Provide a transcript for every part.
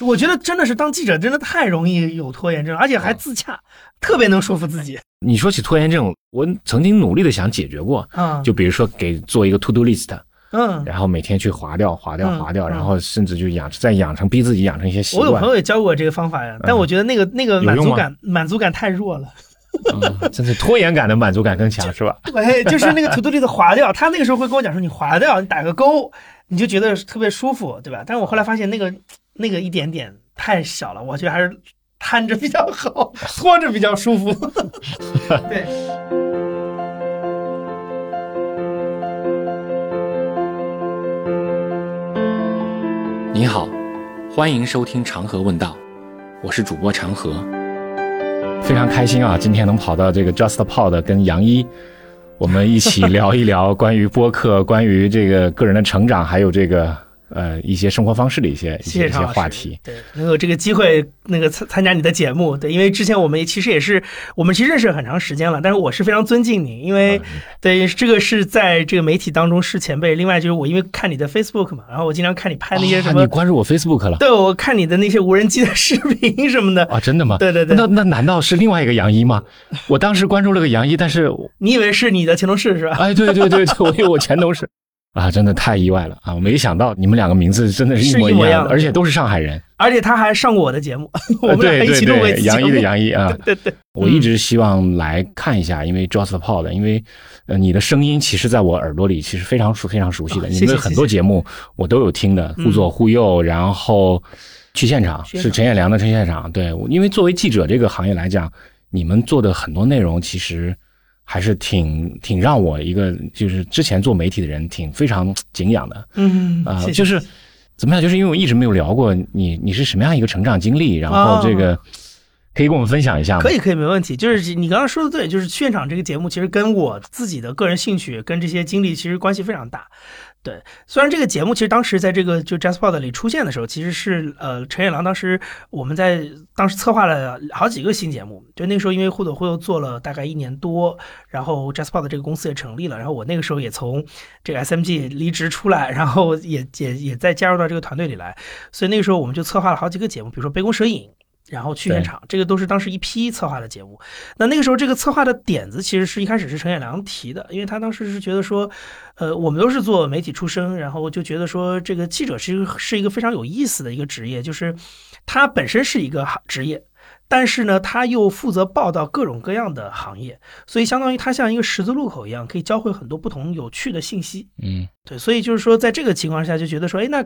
我觉得真的是当记者真的太容易有拖延症，而且还自洽，特别能说服自己。你说起拖延症，我曾经努力的想解决过，嗯，就比如说给做一个 to do list，嗯，然后每天去划掉、划掉、嗯划掉，嗯然后甚至就养再养成逼自己养成一些习惯我有朋。友也教过我这个方法呀，但我觉得那个那个满足感满足感太弱了。嗯，真是拖延感的满足感更强，是吧？对，就是那个 to do list 划掉，他那个时候会跟我讲说，你划掉，你打个勾，你就觉得特别舒服，对吧？但是我后来发现那个那个一点点太小了，我觉得还是摊着比较好，拖着比较舒服。对，你好，欢迎收听长河问道，我是主播长河。非常开心啊，今天能跑到这个 Just Pod 跟杨一，我们一起聊一聊关于播客、关于这个个人的成长，还有这个呃一些生活方式的一些一些话题。对，能有这个机会那个参参加你的节目，对，因为之前我们其实也是我们其实认识很长时间了，但是我是非常尊敬你，因为、对这个是在这个媒体当中是前辈。另外就是我因为看你的 Facebook 嘛，然后我经常看你拍那些什啊么，你关注我 Facebook 了对我看你的那些无人机的视频什么的，啊？真的吗？对对对那那难道是另外一个杨一吗？我当时关注了个杨一，但是你以为是你的前同事是吧？哎，对对对对，我以为我前同事啊，真的太意外了啊！我没想到你们两个名字真的是一模一样的而且都是上海人。而且他还上过我的节目，我们俩呃对对一起录过一对，杨一的杨一啊，对对，我一直希望来看一下，因为 j o s t Pod，因为呃你的声音其实在我耳朵里其实非常熟非常熟悉的，你们很多节目我都有听的，嗯忽左忽右，然后去现场去现场是陈彦良的陈现场，对，因为作为记者这个行业来讲，你们做的很多内容其实。还是挺挺让我一个就是之前做媒体的人挺非常敬仰的，嗯啊、就是怎么样？就是因为我一直没有聊过你，你是什么样一个成长经历，然后这个、可以跟我们分享一下吗？可以，可以，没问题。就是你刚刚说的对，就是现场这个节目，其实跟我自己的个人兴趣跟这些经历其实关系非常大。对，虽然这个节目其实当时在这个就 JazzPod 里出现的时候，其实是呃陈彦良当时我们在当时策划了好几个新节目，就那个时候因为互左互右做了大概一年多，然后 JazzPod 这个公司也成立了，然后我那个时候也从这个 SMG 离职出来，然后也也也在加入到这个团队里来，所以那个时候我们就策划了好几个节目，比如说《杯弓蛇影》。然后去现场，这个都是当时一批策划的节目。那那个时候，这个策划的点子其实是一开始是陈彦良提的，因为他当时是觉得说，呃，我们都是做媒体出身，然后就觉得说，这个记者是一个是一个非常有意思的一个职业，就是他本身是一个行职业，但是呢，他又负责报道各种各样的行业，所以相当于他像一个十字路口一样，可以教会很多不同有趣的信息。嗯，对，所以就是说，在这个情况下，就觉得说，哎，那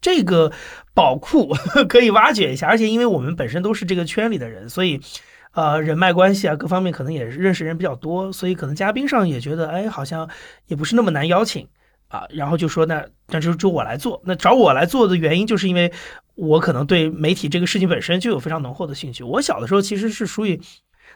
这个宝库 可以挖掘一下，而且因为我们本身都是这个圈里的人，所以。呃，人脉关系啊，各方面可能也认识人比较多，所以可能嘉宾上也觉得，哎，好像也不是那么难邀请啊。然后就说，那那就就我来做。那找我来做的原因，就是因为我可能对媒体这个事情本身就有非常浓厚的兴趣。我小的时候其实是属于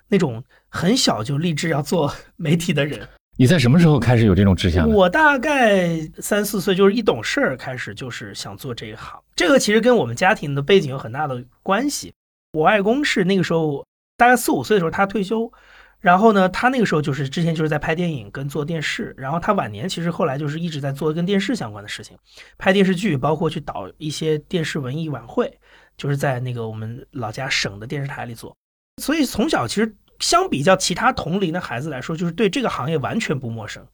那种很小就立志要做媒体的人。你在什么时候开始有这种志向？我大概三四岁，就是一懂事儿开始，就是想做这一行。这个其实跟我们家庭的背景有很大的关系。我外公是那个时候大概四五岁的时候他退休，然后呢，他那个时候就是之前就是在拍电影跟做电视，然后他晚年其实后来就是一直在做跟电视相关的事情，拍电视剧，包括去导一些电视文艺晚会，就是在那个我们老家省的电视台里做。所以从小其实相比较其他同龄的孩子来说，就是对这个行业完全不陌生。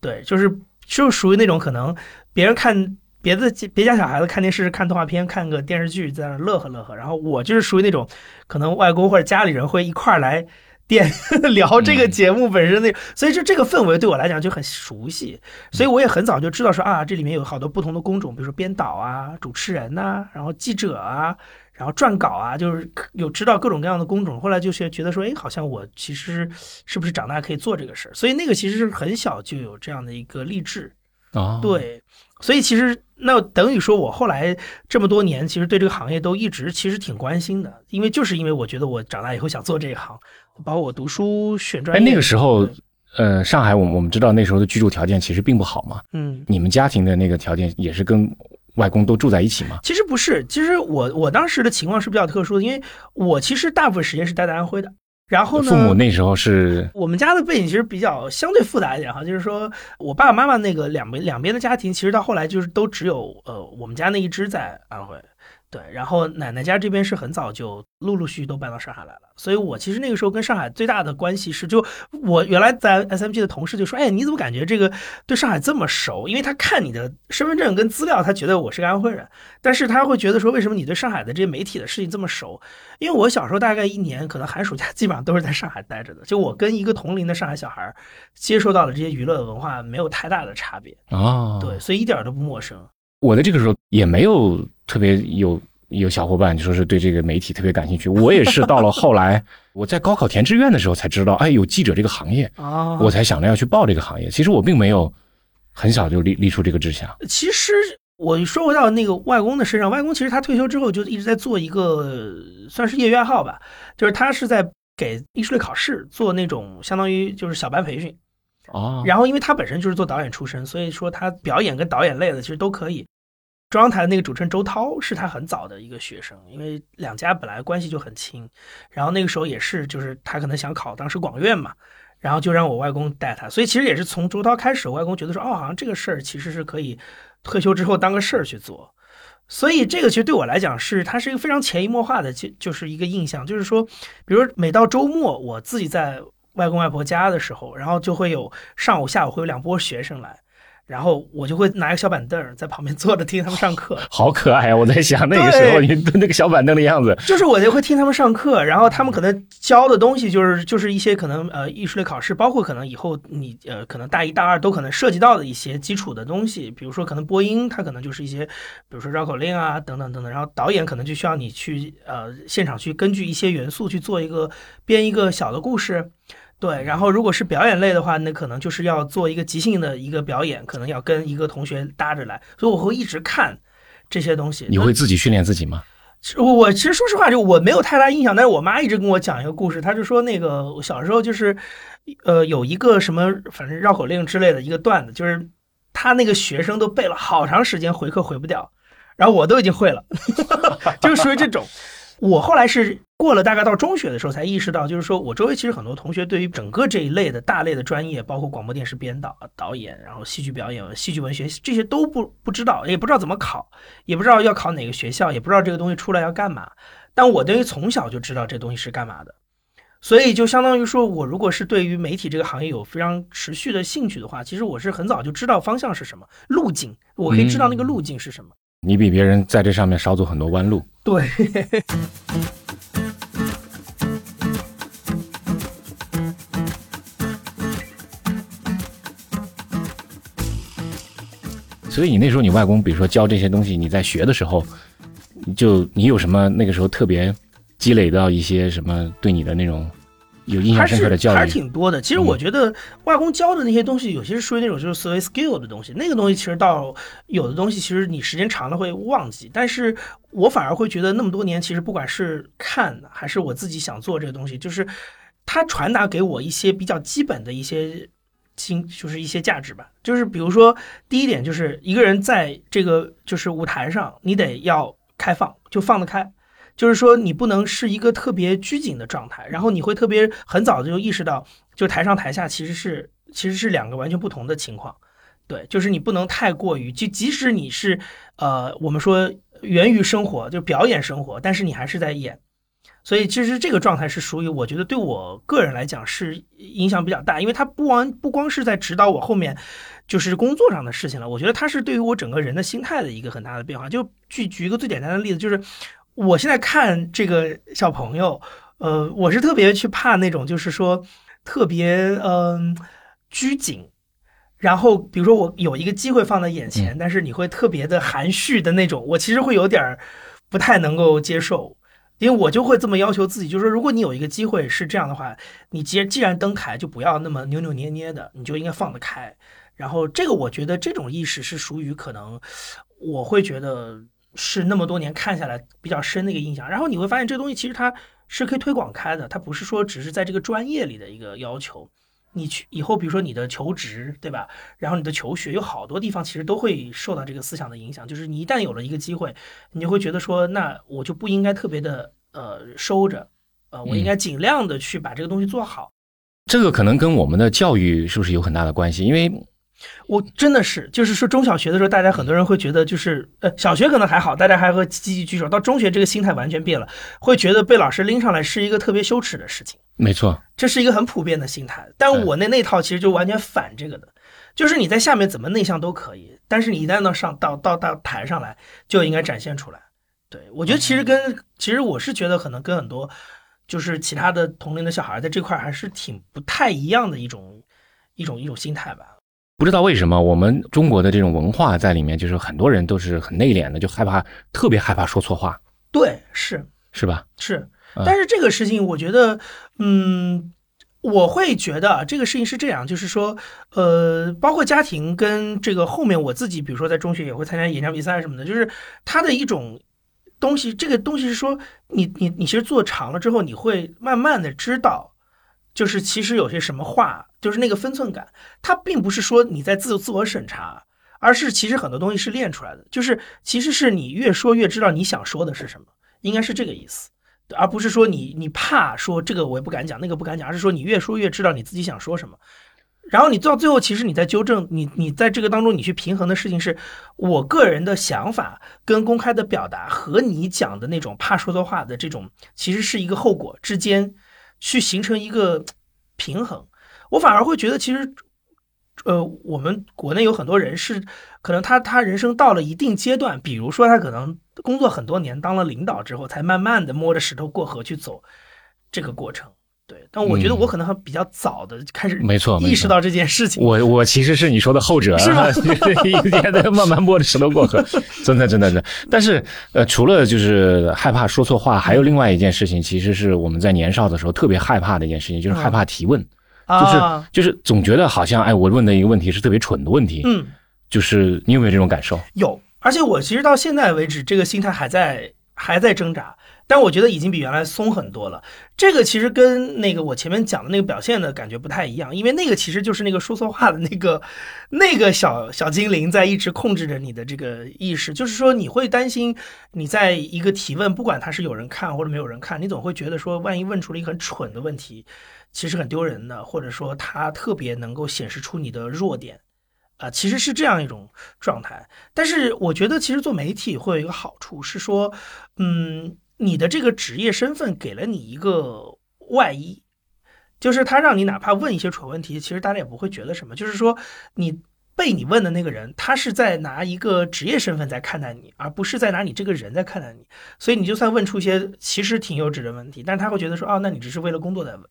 对，就是就属于那种可能别人看别的别家小孩子看电视、看动画片、看个电视剧在那乐呵乐呵，然后我就是属于那种可能外公或者家里人会一块儿来电 聊这个节目本身那，所以就这个氛围对我来讲就很熟悉，所以我也很早就知道说啊，这里面有好多不同的工种，比如说编导啊、主持人呐、然后记者啊。然后撰稿啊，就是有知道各种各样的工种。后来就是觉得说，哎，好像我其实是不是长大可以做这个事儿？所以那个其实是很小就有这样的一个励志。啊，，对，所以其实那等于说我后来这么多年，其实对这个行业都一直其实挺关心的，因为就是因为我觉得我长大以后想做这一行，包括我读书选专哎，业。那个时候，呃，上海我们我们知道那时候的居住条件其实并不好嘛，嗯，你们家庭的那个条件也是跟外公都住在一起吗？其实不是，其实我我当时的情况是比较特殊的，因为我其实大部分时间是待在安徽的，然后呢，父母那时候是？我们家的背景其实比较相对复杂一点哈，就是说我爸爸妈妈那个两边两边的家庭，其实到后来就是都只有呃我们家那一支在安徽，对，然后奶奶家这边是很早就陆陆续续都搬到上海来了，所以我其实那个时候跟上海最大的关系是，就我原来在 SMG 的同事就说，哎，你怎么感觉这个对上海这么熟？因为他看你的身份证跟资料，他觉得我是个安徽人，但是他会觉得说，为什么你对上海的这些媒体的事情这么熟？因为我小时候大概一年，可能寒暑假基本上都是在上海待着的，就我跟一个同龄的上海小孩接受到的这些娱乐文化没有太大的差别哦，对，所以一点都不陌生。我在这个时候也没有特别有有小伙伴就说是对这个媒体特别感兴趣，我也是到了后来，我在高考填志愿的时候才知道，哎，有记者这个行业，啊我才想着要去报这个行业。其实我并没有很小就立立出这个志向。其实我说回到那个外公的身上，外公其实他退休之后就一直在做一个算是业余爱好吧，就是他是在给艺术类考试做那种相当于就是小班培训。哦，然后因为他本身就是做导演出身，所以说他表演跟导演类的其实都可以。中央台的那个主持人周涛是他很早的一个学生，因为两家本来关系就很亲，然后那个时候也是就是他可能想考当时广院嘛，然后就让我外公带他，所以其实也是从周涛开始，我外公觉得说哦，好像这个事儿其实是可以退休之后当个事儿去做。所以这个其实对我来讲是，它是一个非常潜移默化的，就就是一个印象，就是说，比如每到周末，我自己在外公外婆家的时候，然后就会有上午、下午会有两波学生来，然后我就会拿一个小板凳在旁边坐着听他们上课，好可爱啊！我在想那个时候你蹲那个小板凳的样子，就是我就会听他们上课，然后他们可能教的东西就是就是一些可能呃艺术类考试，包括可能以后你呃可能大一大二都可能涉及到的一些基础的东西，比如说可能播音，它可能就是一些比如说绕口令啊等等等等，然后导演可能就需要你去呃现场去根据一些元素去做一个编一个小的故事。对，然后如果是表演类的话，那可能就是要做一个即兴的一个表演，可能要跟一个同学搭着来，所以我会一直看这些东西。你会自己训练自己吗？我我其实说实话，就我没有太大印象，但是我妈一直跟我讲一个故事，她就说那个我小时候就是，呃，有一个什么反正绕口令之类的一个段子，就是他那个学生都背了好长时间，回课回不掉，然后我都已经会了，就是属于这种。我后来是过了大概到中学的时候才意识到，就是说我周围其实很多同学对于整个这一类的大类的专业，包括广播电视编导、导演，然后戏剧表演、戏剧文学这些都不不知道，也不知道怎么考，也不知道要考哪个学校，也不知道这个东西出来要干嘛。但我等于从小就知道这东西是干嘛的，所以就相当于说我如果是对于媒体这个行业有非常持续的兴趣的话，其实我是很早就知道方向是什么，路径，我可以知道那个路径是什么。你比别人在这上面少走很多弯路。对，所以你那时候你外公，比如说教这些东西，你在学的时候，就你有什么那个时候特别积累到一些什么对你的那种有印象还是深刻的教还是育？挺多的。其实我觉得外公教的那些东西，有些是属于那种就是所谓 skill 的东西，那个东西其实到有的东西，其实你时间长了会忘记。但是我反而会觉得那么多年，其实不管是看还是我自己想做这个东西，就是他传达给我一些比较基本的一些。经就是一些价值吧，就是比如说，第一点就是一个人在这个就是舞台上，你得要开放，就放得开，就是说你不能是一个特别拘谨的状态，然后你会特别很早就意识到，就台上台下其实是其实是两个完全不同的情况，对，就是你不能太过于，就即使你是呃我们说源于生活，就表演生活，但是你还是在演。所以其实这个状态是属于，我觉得对我个人来讲是影响比较大，因为它不光不光是在指导我后面就是工作上的事情了，我觉得它是对于我整个人的心态的一个很大的变化。就举举一个最简单的例子，就是我现在看这个小朋友，呃，我是特别去怕那种就是说特别嗯、拘谨。然后，比如说我有一个机会放在眼前，但是你会特别的含蓄的那种，我其实会有点儿不太能够接受。因为我就会这么要求自己，就是说，如果你有一个机会是这样的话，你既既然登台，就不要那么扭扭捏捏的，你就应该放得开。然后这个，我觉得这种意识是属于可能，我会觉得是那么多年看下来比较深的一个印象。然后你会发现，这个东西其实它是可以推广开的，它不是说只是在这个专业里的一个要求。你去以后，比如说你的求职，对吧？然后你的求学，有好多地方其实都会受到这个思想的影响。就是你一旦有了一个机会，你就会觉得说，那我就不应该特别的呃收着，呃，我应该尽量的去把这个东西做好。这个可能跟我们的教育是不是有很大的关系？因为我真的是，就是说中小学的时候，大家很多人会觉得，就是呃，小学可能还好，大家还会积极举手。到中学，这个心态完全变了，会觉得被老师拎上来是一个特别羞耻的事情。没错，这是一个很普遍的心态。但我那那套其实就完全反这个的，就是你在下面怎么内向都可以，但是你一旦到上到到到台上来，就应该展现出来。对我觉得其实跟其实我是觉得可能跟很多就是其他的同龄的小孩在这块还是挺不太一样的一种一种一种心态吧。不知道为什么我们中国的这种文化在里面，就是很多人都是很内敛的，就害怕特别害怕说错话。对，是是吧？是。但是这个事情，我觉得，嗯，我会觉得啊，这个事情是这样，就是说，呃，包括家庭跟这个后面我自己，比如说在中学也会参加演讲比赛什么的，就是它的一种东西。这个东西是说，你你你其实做长了之后，你会慢慢的知道，就是其实有些什么话，就是那个分寸感，它并不是说你在自自我审查，而是其实很多东西是练出来的，就是其实是你越说越知道你想说的是什么，应该是这个意思。而不是说你你怕说这个我也不敢讲，那个不敢讲，而是说你越说越知道你自己想说什么，然后你到最后其实你在纠正你你在这个当中你去平衡的事情是我个人的想法跟公开的表达和你讲的那种怕说错话的这种其实是一个后果之间去形成一个平衡，我反而会觉得其实。呃，我们国内有很多人是，可能他他人生到了一定阶段，比如说他可能工作很多年，当了领导之后，才慢慢的摸着石头过河去走这个过程。对，但我觉得我可能还比较早的开始，没错，意识到这件事情。我我其实是你说的后者，是吗？一天在慢慢摸着石头过河，真的真的真的。但是呃，除了就是害怕说错话，还有另外一件事情，其实是我们在年少的时候特别害怕的一件事情，就是害怕提问。就是就是总觉得好像哎，我问的一个问题是特别蠢的问题。嗯，就是你有没有这种感受？有，而且我其实到现在为止，这个心态还在还在挣扎，但我觉得已经比原来松很多了。这个其实跟那个我前面讲的那个表现的感觉不太一样，因为那个其实就是那个说错话的那个 那个小小精灵在一直控制着你的这个意识，就是说你会担心你在一个提问，不管他是有人看或者没有人看，你总会觉得说，万一问出了一个很蠢的问题。其实很丢人的，或者说他特别能够显示出你的弱点，啊，其实是这样一种状态。但是我觉得，其实做媒体会有一个好处是说，嗯，你的这个职业身份给了你一个外衣，就是他让你哪怕问一些蠢问题，其实大家也不会觉得什么。就是说，你被你问的那个人，他是在拿一个职业身份在看待你，而不是在拿你这个人在看待你。所以你就算问出一些其实挺幼稚的问题，但是他会觉得说，哦，那你只是为了工作在问。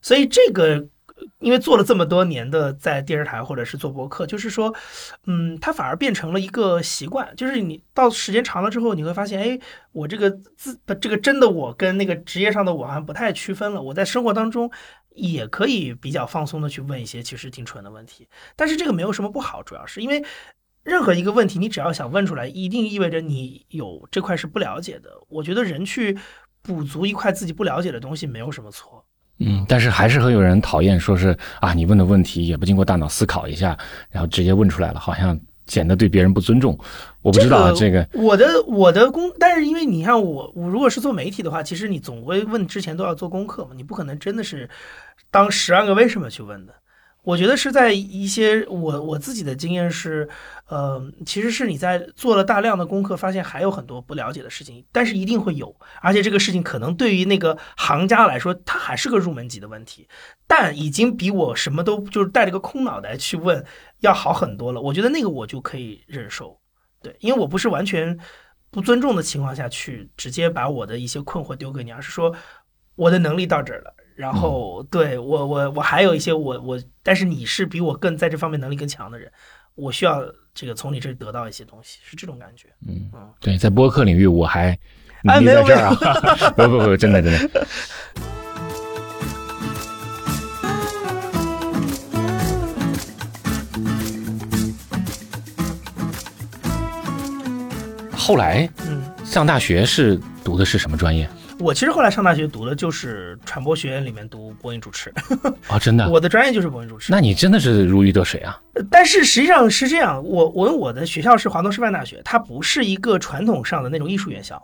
所以这个，因为做了这么多年的在电视台或者是做博客，就是说，嗯，它反而变成了一个习惯。就是你到时间长了之后，你会发现，哎，我这个自这个真的我跟那个职业上的我好像不太区分了。我在生活当中也可以比较放松的去问一些其实挺蠢的问题，但是这个没有什么不好，主要是因为任何一个问题，你只要想问出来，一定意味着你有这块是不了解的。我觉得人去补足一块自己不了解的东西，没有什么错。嗯，但是还是会有人讨厌，说是啊，你问的问题也不经过大脑思考一下，然后直接问出来了，好像显得对别人不尊重。我不知道这个，我的我的工，但是因为你看我，我如果是做媒体的话，其实你总会问之前都要做功课嘛，你不可能真的是当十万个为什么去问的。我觉得是在一些我我自己的经验是，呃，其实是你在做了大量的功课，发现还有很多不了解的事情，但是一定会有，而且这个事情可能对于那个行家来说，它还是个入门级的问题，但已经比我什么都就是带着个空脑袋去问要好很多了。我觉得那个我就可以忍受，对，因为我不是完全不尊重的情况下去直接把我的一些困惑丢给你，而是说我的能力到这儿了。然后，对我，我，我还有一些我，我，但是你是比我更在这方面能力更强的人，我需要这个从你这得到一些东西，是这种感觉。嗯嗯，对，在播客领域我还 努力在这儿啊，不不不，真的真的。后来，嗯，上大学是读的是什么专业？我其实后来上大学读的就是传播学院里面读播音主持啊，真的，我的专业就是播音主持。那你真的是如鱼得水啊！但是实际上是这样，我我我的学校是华东师范大学，它不是一个传统上的那种艺术院校，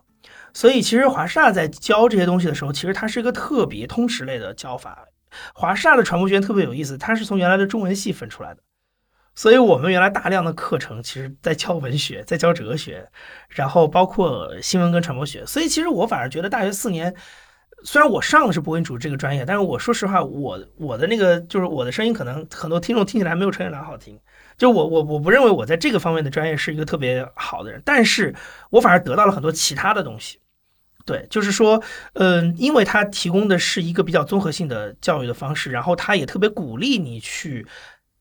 所以其实华师大在教这些东西的时候，其实它是一个特别通识类的教法。华师大的传播学院特别有意思，它是从原来的中文系分出来的，所以我们原来大量的课程其实在教文学，在教哲学，然后包括新闻跟传播学。所以其实我反而觉得大学四年，虽然我上的是播音主持这个专业，但是我说实话，我我的那个就是我的声音可能很多听众听起来没有陈远良好听。就我我我不认为我在这个方面的专业是一个特别好的人，但是我反而得到了很多其他的东西。对，就是说，嗯，因为他提供的是一个比较综合性的教育的方式，然后他也特别鼓励你去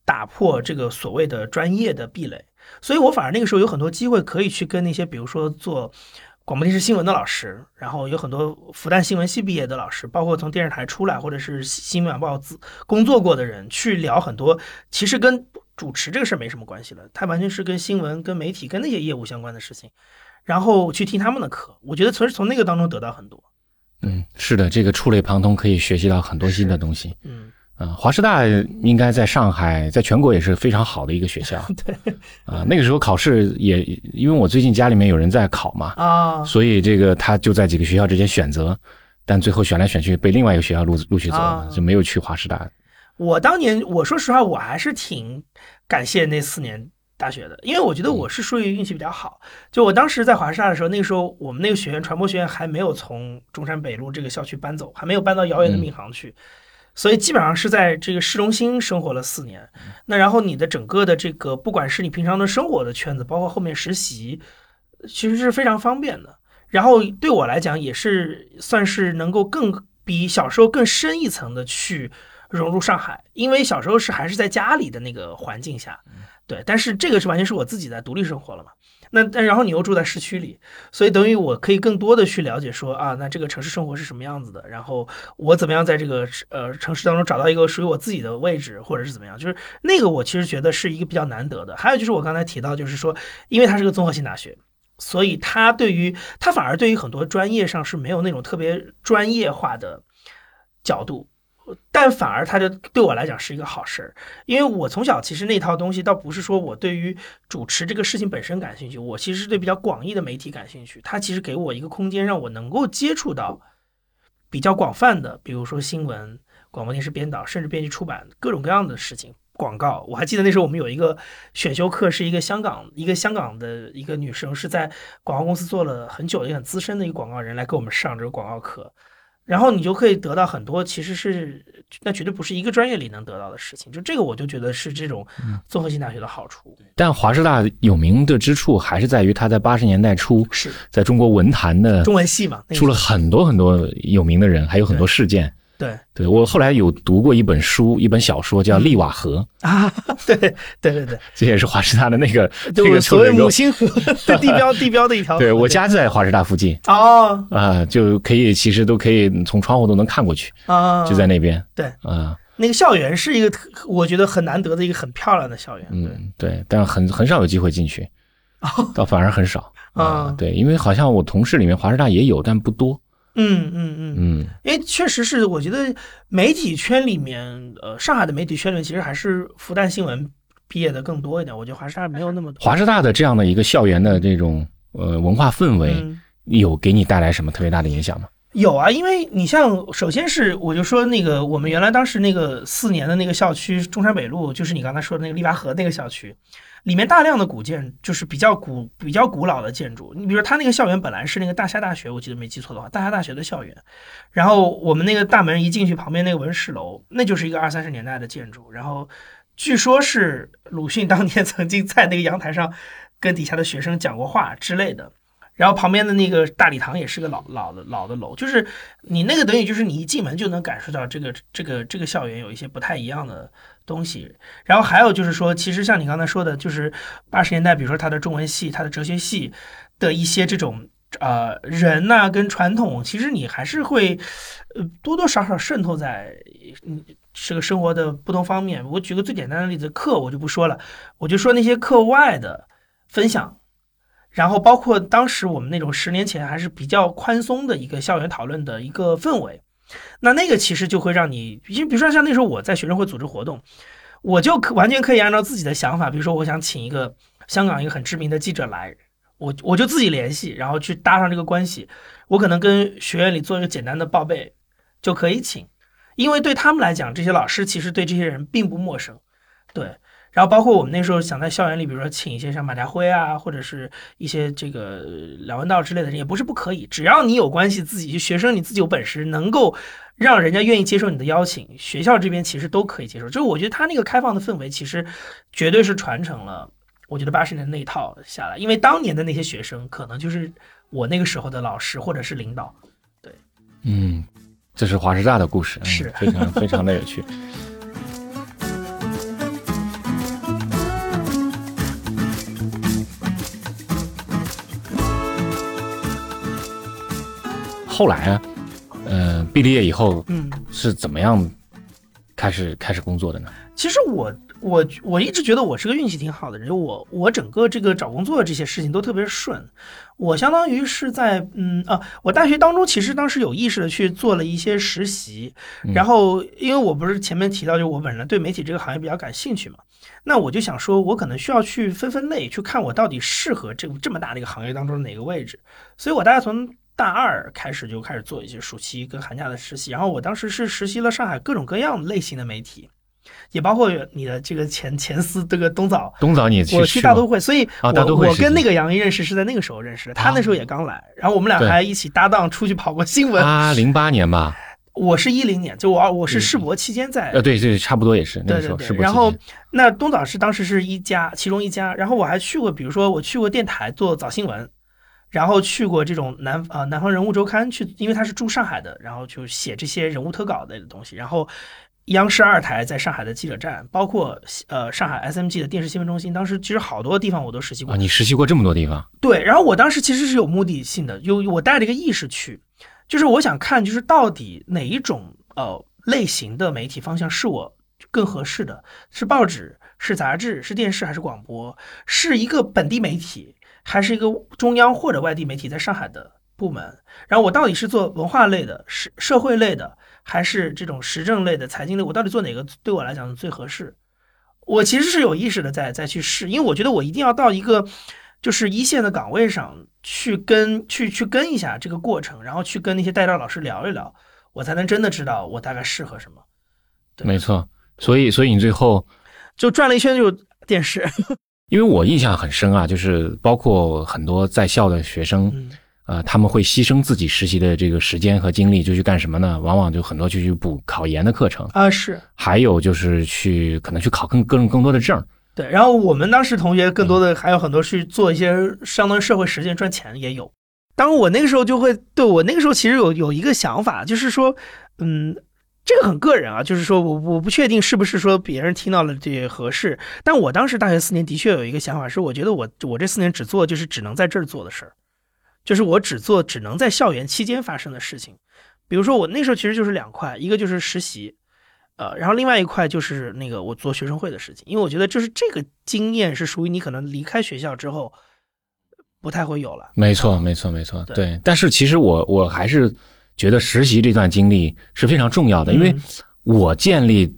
打破这个所谓的专业的壁垒，所以我反而那个时候有很多机会可以去跟那些，比如说做广播电视新闻的老师，然后有很多复旦新闻系毕业的老师，包括从电视台出来或者是新闻晚报自工作过的人，去聊很多其实跟主持这个事儿没什么关系了，它完全是跟新闻、跟媒体、跟那些业务相关的事情。然后去听他们的课，我觉得从从那个当中得到很多。嗯，是的，这个触类旁通，可以学习到很多新的东西。嗯，啊，华师大应该在上海，在全国也是非常好的一个学校。对，啊，那个时候考试也，因为我最近家里面有人在考嘛，啊，所以这个他就在几个学校之间选择，但最后选来选去被另外一个学校录录取走了，就没有去华师大。我当年，我说实话，我还是挺感谢那四年。大学的，因为我觉得我是属于运气比较好。就我当时在华师大的时候，那个时候我们那个学院传播学院还没有从中山北路这个校区搬走，还没有搬到遥远的闵行去，所以基本上是在这个市中心生活了四年。那然后你的整个的这个，不管是你平常的生活的圈子，包括后面实习，其实是非常方便的。然后对我来讲，也是算是能够更比小时候更深一层的去融入上海，因为小时候是还是在家里的那个环境下。对，但是这个是完全是我自己在独立生活了嘛？那但然后你又住在市区里，所以等于我可以更多的去了解说啊，那这个城市生活是什么样子的？然后我怎么样在这个呃城市当中找到一个属于我自己的位置，或者是怎么样？就是那个我其实觉得是一个比较难得的。还有就是我刚才提到，就是说，因为它是个综合性大学，所以它对于它反而对于很多专业上是没有那种特别专业化的角度。但反而它就对我来讲是一个好事儿，因为我从小其实那套东西倒不是说我对于主持这个事情本身感兴趣，我其实是对比较广义的媒体感兴趣。它其实给我一个空间，让我能够接触到比较广泛的，比如说新闻、广播电视编导，甚至编辑出版各种各样的事情。广告，我还记得那时候我们有一个选修课，是一个香港一个香港的一个女生，是在广告公司做了很久的、很资深的一个广告人来给我们上这个广告课。然后你就可以得到很多，其实是那绝对不是一个专业里能得到的事情。就这个，我就觉得是这种综合性大学的好处。但华师大有名的之处，还是在于它在八十年代初是在中国文坛的中文系嘛，出了很多很多有名的人，还有很多事件。对，对我后来有读过一本书，一本小说叫《利瓦河》啊，对对对对，这也是华师大的那个这个所谓母亲河 地标地标的一条。对我家在华师大附近哦啊，就可以其实都可以从窗户都能看过去啊，就在那边。对啊，那个校园是一个我觉得很难得的一个很漂亮的校园。嗯，对，但很很少有机会进去，倒反而很少 啊。对，因为好像我同事里面华师大也有，但不多。嗯嗯嗯嗯，因为确实是，我觉得媒体圈里面，呃，上海的媒体圈里面，其实还是复旦新闻毕业的更多一点。我觉得华师大没有那么多。华师大的这样的一个校园的这种呃文化氛围，有给你带来什么特别大的影响吗？有啊，因为你像，首先是我就说那个我们原来当时那个四年的那个校区中山北路，就是你刚才说的那个荔娃河那个校区。里面大量的古建，就是比较古、比较古老的建筑。你比如，他那个校园本来是那个大夏大学，我记得没记错的话，大夏大学的校园。然后我们那个大门一进去，旁边那个文史楼，那就是一个二三十年代的建筑。然后据说是鲁迅当年 曾经在那个阳台上跟底下的学生讲过话之类的。然后旁边的那个大礼堂也是个老老的老的楼，就是你那个等于就是你一进门就能感受到这个这个这个校园有一些不太一样的东西。然后还有就是说，其实像你刚才说的，就是八十年代，比如说他的中文系、他的哲学系的一些这种呃人呐，跟传统，其实你还是会呃多多少少渗透在嗯这个生活的不同方面。我举个最简单的例子，课我就不说了，我就说那些课外的分享。然后包括当时我们那种十年前还是比较宽松的一个校园讨论的一个氛围，那那个其实就会让你，因为比如说像那时候我在学生会组织活动，我就可完全可以按照自己的想法，比如说我想请一个香港一个很知名的记者来，我我就自己联系，然后去搭上这个关系，我可能跟学院里做一个简单的报备就可以请，因为对他们来讲，这些老师其实对这些人并不陌生，对。然后包括我们那时候想在校园里，比如说请一些像马家辉啊，或者是一些这个梁文道之类的人，也不是不可以，只要你有关系，自己学生你自己有本事，能够让人家愿意接受你的邀请，学校这边其实都可以接受。就是我觉得他那个开放的氛围，其实绝对是传承了，我觉得八十年那一套下来，因为当年的那些学生，可能就是我那个时候的老师或者是领导。对嗯，这是华师大的故事，嗯是非常非常的有趣。后来啊，呃，毕了业以后嗯，是怎么样开始开始工作的呢？其实我我我一直觉得我是个运气挺好的人，就我我整个这个找工作这些事情都特别顺。我相当于是在嗯啊，我大学当中其实当时有意识的去做了一些实习，嗯然后因为我不是前面提到，就我本人对媒体这个行业比较感兴趣嘛，那我就想说，我可能需要去分分类，去看我到底适合这个这么大的一个行业当中的哪个位置。所以我大概从大二开始就开始做一些暑期跟寒假的实习，然后我当时是实习了上海各种各样类型的媒体。也包括你的这个前前司这个东早，东早你我去大都会，所以啊我、大都会我跟那个杨一认识是在那个时候认识的，他那时候也刚来，然后我们俩还一起搭档出去跑过新闻。啊，零八年吧，我是一零年，就我我是世博期间在呃，对对，差不多也是那对个时候，对对，是不是？然后那东早是当时是一家，其中一家，然后我还去过，比如说我去过电台做早新闻，然后去过这种南啊、南方人物周刊去，因为他是住上海的，然后就写这些人物特稿类的东西，然后。央视二台在上海的记者站，包括呃上海 SMG 的电视新闻中心，当时其实好多地方我都实习过啊，。你实习过这么多地方，对，然后我当时其实是有目的性的，有我带着一个意识去，就是我想看，就是到底哪一种呃类型的媒体方向是我更合适的，是报纸、是杂志、是电视还是广播，是一个本地媒体还是一个中央或者外地媒体在上海的部门，然后我到底是做文化类的、是社会类的，还是这种时政类的、财经类，我到底做哪个对我来讲最合适？我其实是有意识的在在去试，因为我觉得我一定要到一个就是一线的岗位上去跟去去跟一下这个过程，然后去跟那些带教老师聊一聊，我才能真的知道我大概适合什么。对没错。所以，所以你最后就转了一圈就电视，因为我印象很深啊，就是包括很多在校的学生，嗯呃，他们会牺牲自己实习的这个时间和精力，就去干什么呢？往往就很多就去补考研的课程，啊是还有就是去可能去考更更更多的证。对，然后我们当时同学更多的还有很多去做一些相当于社会实践赚钱也有。当然我那个时候就会对我那个时候其实有有一个想法，就是说，嗯。这个很个人啊，就是说我我不确定是不是说别人听到了这合适，但我当时大学四年的确有一个想法，是我觉得我我这四年只做就是只能在这儿做的事儿，就是我只做只能在校园期间发生的事情。比如说我那时候其实就是两块，一个就是实习，呃，然后另外一块就是那个我做学生会的事情，因为我觉得就是这个经验是属于你可能离开学校之后不太会有了。没错，没错，没错，对。但是其实我我还是觉得实习这段经历是非常重要的，因为嗯我建立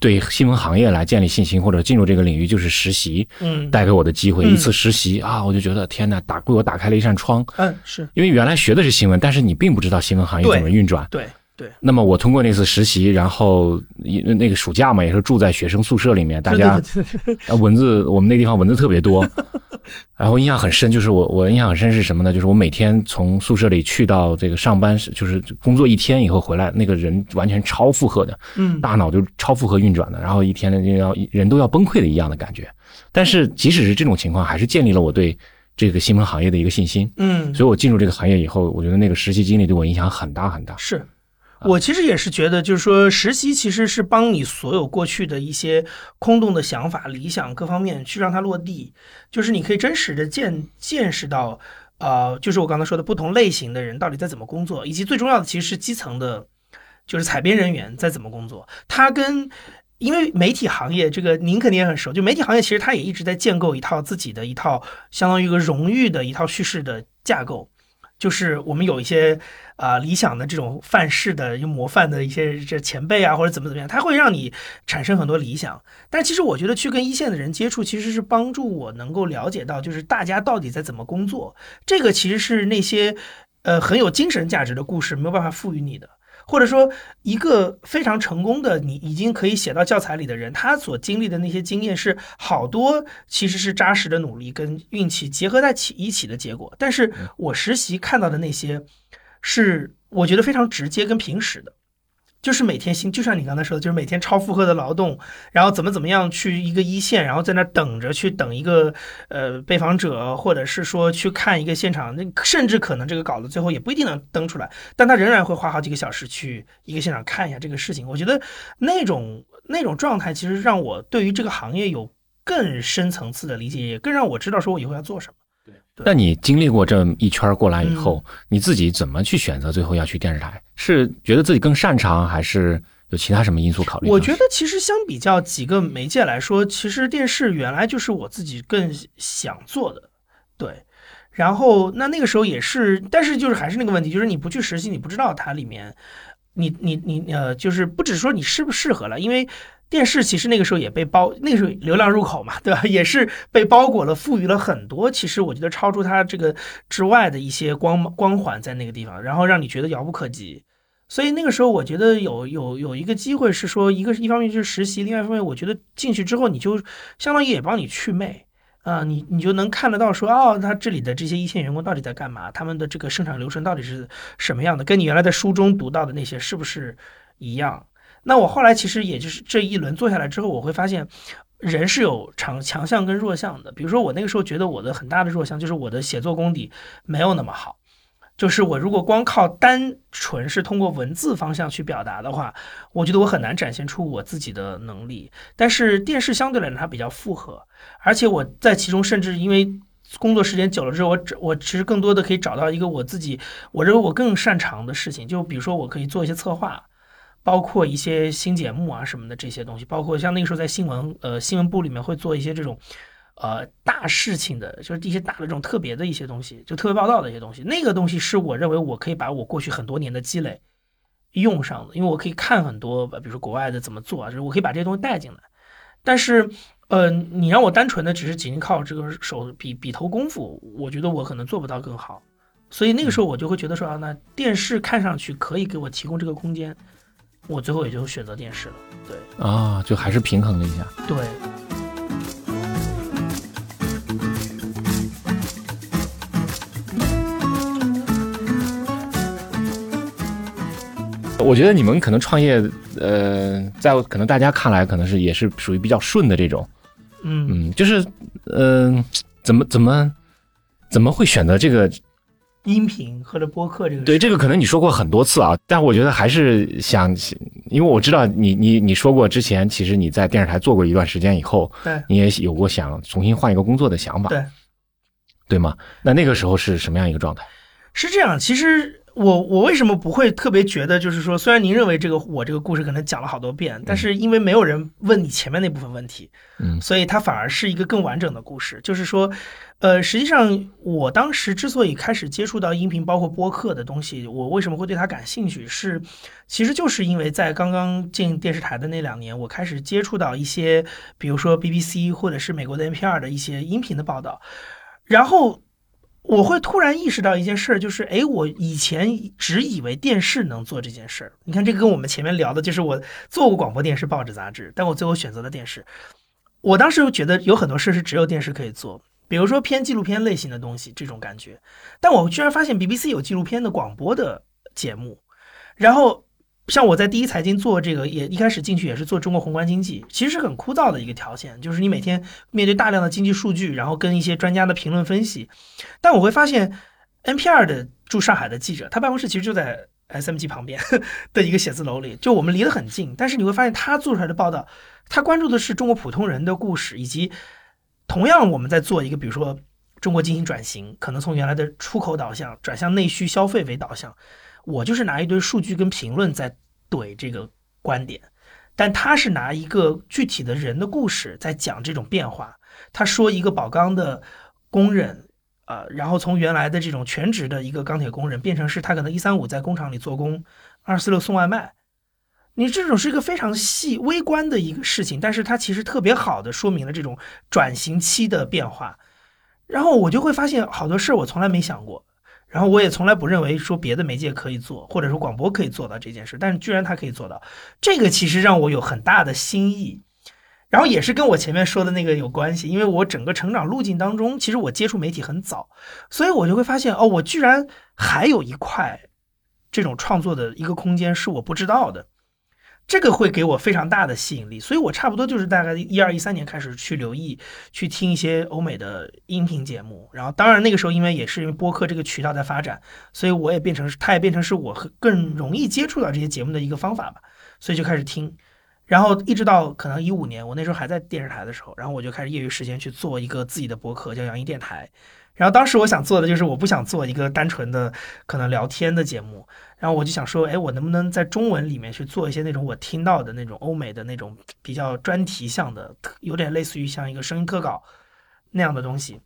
对新闻行业来建立信心或者进入这个领域，就是实习嗯带给我的机会。嗯一次实习啊，我就觉得天呐，打为我打开了一扇窗。嗯是因为原来学的是新闻，但是你并不知道新闻行业怎么运转。对对，那么我通过那次实习，然后一那个暑假嘛，也是住在学生宿舍里面，大家蚊子，我们那地方蚊子特别多，然后印象很深，就是我我印象很深是什么呢？就是我每天从宿舍里去到这个上班室，就是工作一天以后回来，那个人完全超负荷的，嗯大脑就超负荷运转的，然后一天就要人都要崩溃的一样的感觉。但是即使是这种情况，还是建立了我对这个新闻行业的一个信心。嗯所以我进入这个行业以后，我觉得那个实习经历对我影响很大很大。是。我其实也是觉得，就是说，实习其实是帮你所有过去的一些空洞的想法、理想各方面去让它落地，就是你可以真实的见见识到，呃，就是我刚才说的不同类型的人到底在怎么工作，以及最重要的其实是基层的，就是采编人员在怎么工作。他跟因为媒体行业这个您肯定也很熟，就媒体行业其实它也一直在建构一套自己的一套相当于一个荣誉的一套叙事的架构。就是我们有一些啊、理想的这种范式的、一模范的一些这前辈啊，或者怎么怎么样，他会让你产生很多理想。但其实我觉得去跟一线的人接触，其实是帮助我能够了解到，就是大家到底在怎么工作。这个其实是那些呃很有精神价值的故事没有办法赋予你的。或者说一个非常成功的你已经可以写到教材里的人，他所经历的那些经验是好多其实是扎实的努力跟运气结合在起一起的结果。但是我实习看到的那些，是我觉得非常直接跟平实的。就是每天辛，就像你刚才说的，就是每天超负荷的劳动，然后怎么怎么样去一个一线，然后在那等着去等一个呃被访者，或者是说去看一个现场，那甚至可能这个稿子最后也不一定能登出来，但他仍然会花好几个小时去一个现场看一下这个事情。我觉得那种那种状态，其实让我对于这个行业有更深层次的理解，也更让我知道说我以后要做什么。那你经历过这一圈过来以后，你自己怎么去选择最后要去电视台？是觉得自己更擅长，还是有其他什么因素考虑？我觉得其实相比较几个媒介来说，其实电视原来就是我自己更想做的，对。然后那那个时候也是，但是就是还是那个问题，就是你不去实习，你不知道它里面，你你你呃，就是不只说你适不适合了，因为。电视其实那个时候也被包，那个时候流量入口嘛，对吧？也是被包裹了，赋予了很多。其实我觉得超出它这个之外的一些光光环在那个地方，然后让你觉得遥不可及。所以那个时候我觉得有有有一个机会是说，一个是一方面就是实习，另外一方面我觉得进去之后你就相当于也帮你去魅啊，你你就能看得到说，哦，他这里的这些一线员工到底在干嘛？他们的这个生产流程到底是什么样的？跟你原来在书中读到的那些是不是一样？那我后来其实也就是这一轮做下来之后，我会发现，人是有强强项跟弱项的。比如说我那个时候觉得我的很大的弱项就是我的写作功底没有那么好，就是我如果光靠单纯是通过文字方向去表达的话，我觉得我很难展现出我自己的能力。但是电视相对来讲它比较复合，而且我在其中甚至因为工作时间久了之后，我我其实更多的可以找到一个我自己我认为我更擅长的事情，就比如说我可以做一些策划。包括一些新节目啊什么的这些东西，包括像那个时候在新闻呃新闻部里面会做一些这种，呃大事情的，就是一些大的这种特别的一些东西，就特别报道的一些东西。那个东西是我认为我可以把我过去很多年的积累用上的，因为我可以看很多，比如说国外的怎么做啊，就是我可以把这些东西带进来。但是，呃，你让我单纯的只是仅仅靠这个手笔笔头功夫，我觉得我可能做不到更好。所以那个时候我就会觉得说啊，那电视看上去可以给我提供这个空间。我最后也就选择电视了，对啊，就还是平衡了一下。对，我觉得你们可能创业，呃，在可能大家看来，可能是也是属于比较顺的这种，嗯嗯，就是嗯，怎么怎么怎么会选择这个？音频或者播客这个对这个可能你说过很多次啊，但我觉得还是想，因为我知道你你你说过之前，其实你在电视台做过一段时间以后，对，你也有过想重新换一个工作的想法，对，对吗？那那个时候是什么样一个状态？是这样，其实我我为什么不会特别觉得，就是说，虽然您认为这个我这个故事可能讲了好多遍，但是因为没有人问你前面那部分问题，嗯，所以它反而是一个更完整的故事，就是说。呃，实际上，我当时之所以开始接触到音频，包括播客的东西，我为什么会对它感兴趣？是，其实就是因为在刚刚进电视台的那两年，我开始接触到一些，比如说 BBC 或者是美国的 NPR 的一些音频的报道，然后我会突然意识到一件事儿，就是，哎，我以前只以为电视能做这件事儿。你看，这个跟我们前面聊的，就是我做过广播电视、报纸、杂志，但我最后选择了电视。我当时又觉得有很多事是只有电视可以做。比如说偏纪录片类型的东西，这种感觉，但我居然发现 BBC 有纪录片的广播的节目，然后像我在第一财经做这个，也一开始进去也是做中国宏观经济，其实是很枯燥的一个条线，就是你每天面对大量的经济数据，然后跟一些专家的评论分析。但我会发现，NPR 的驻上海的记者，他办公室其实就在 SMG 旁边的一个写字楼里，就我们离得很近，但是你会发现他做出来的报道，他关注的是中国普通人的故事以及。同样，我们在做一个，比如说中国进行转型，可能从原来的出口导向转向内需消费为导向，我就是拿一堆数据跟评论在怼这个观点，但他是拿一个具体的人的故事在讲这种变化。他说一个宝钢的工人，呃，然后从原来的这种全职的一个钢铁工人，变成是他可能一三五在工厂里做工，二四六送外卖。你这种是一个非常细微观的一个事情，但是它其实特别好的说明了这种转型期的变化。然后我就会发现好多事我从来没想过，然后我也从来不认为说别的媒介可以做，或者说广播可以做到这件事，但是居然它可以做到，这个其实让我有很大的新意。然后也是跟我前面说的那个有关系，因为我整个成长路径当中，其实我接触媒体很早，所以我就会发现哦，我居然还有一块这种创作的一个空间是我不知道的。这个会给我非常大的吸引力，所以我差不多就是大概一二一三年开始去留意、去听一些欧美的音频节目。然后，当然那个时候因为也是因为播客这个渠道在发展，所以我也变成它也变成是我更容易接触到这些节目的一个方法吧。所以就开始听，然后一直到可能一五年，我那时候还在电视台的时候，然后我就开始业余时间去做一个自己的播客，叫杨一电台。然后当时我想做的就是，我不想做一个单纯的可能聊天的节目，然后我就想说，哎，我能不能在中文里面去做一些那种我听到的那种欧美的那种比较专题向的，有点类似于像一个声音特稿那样的东西，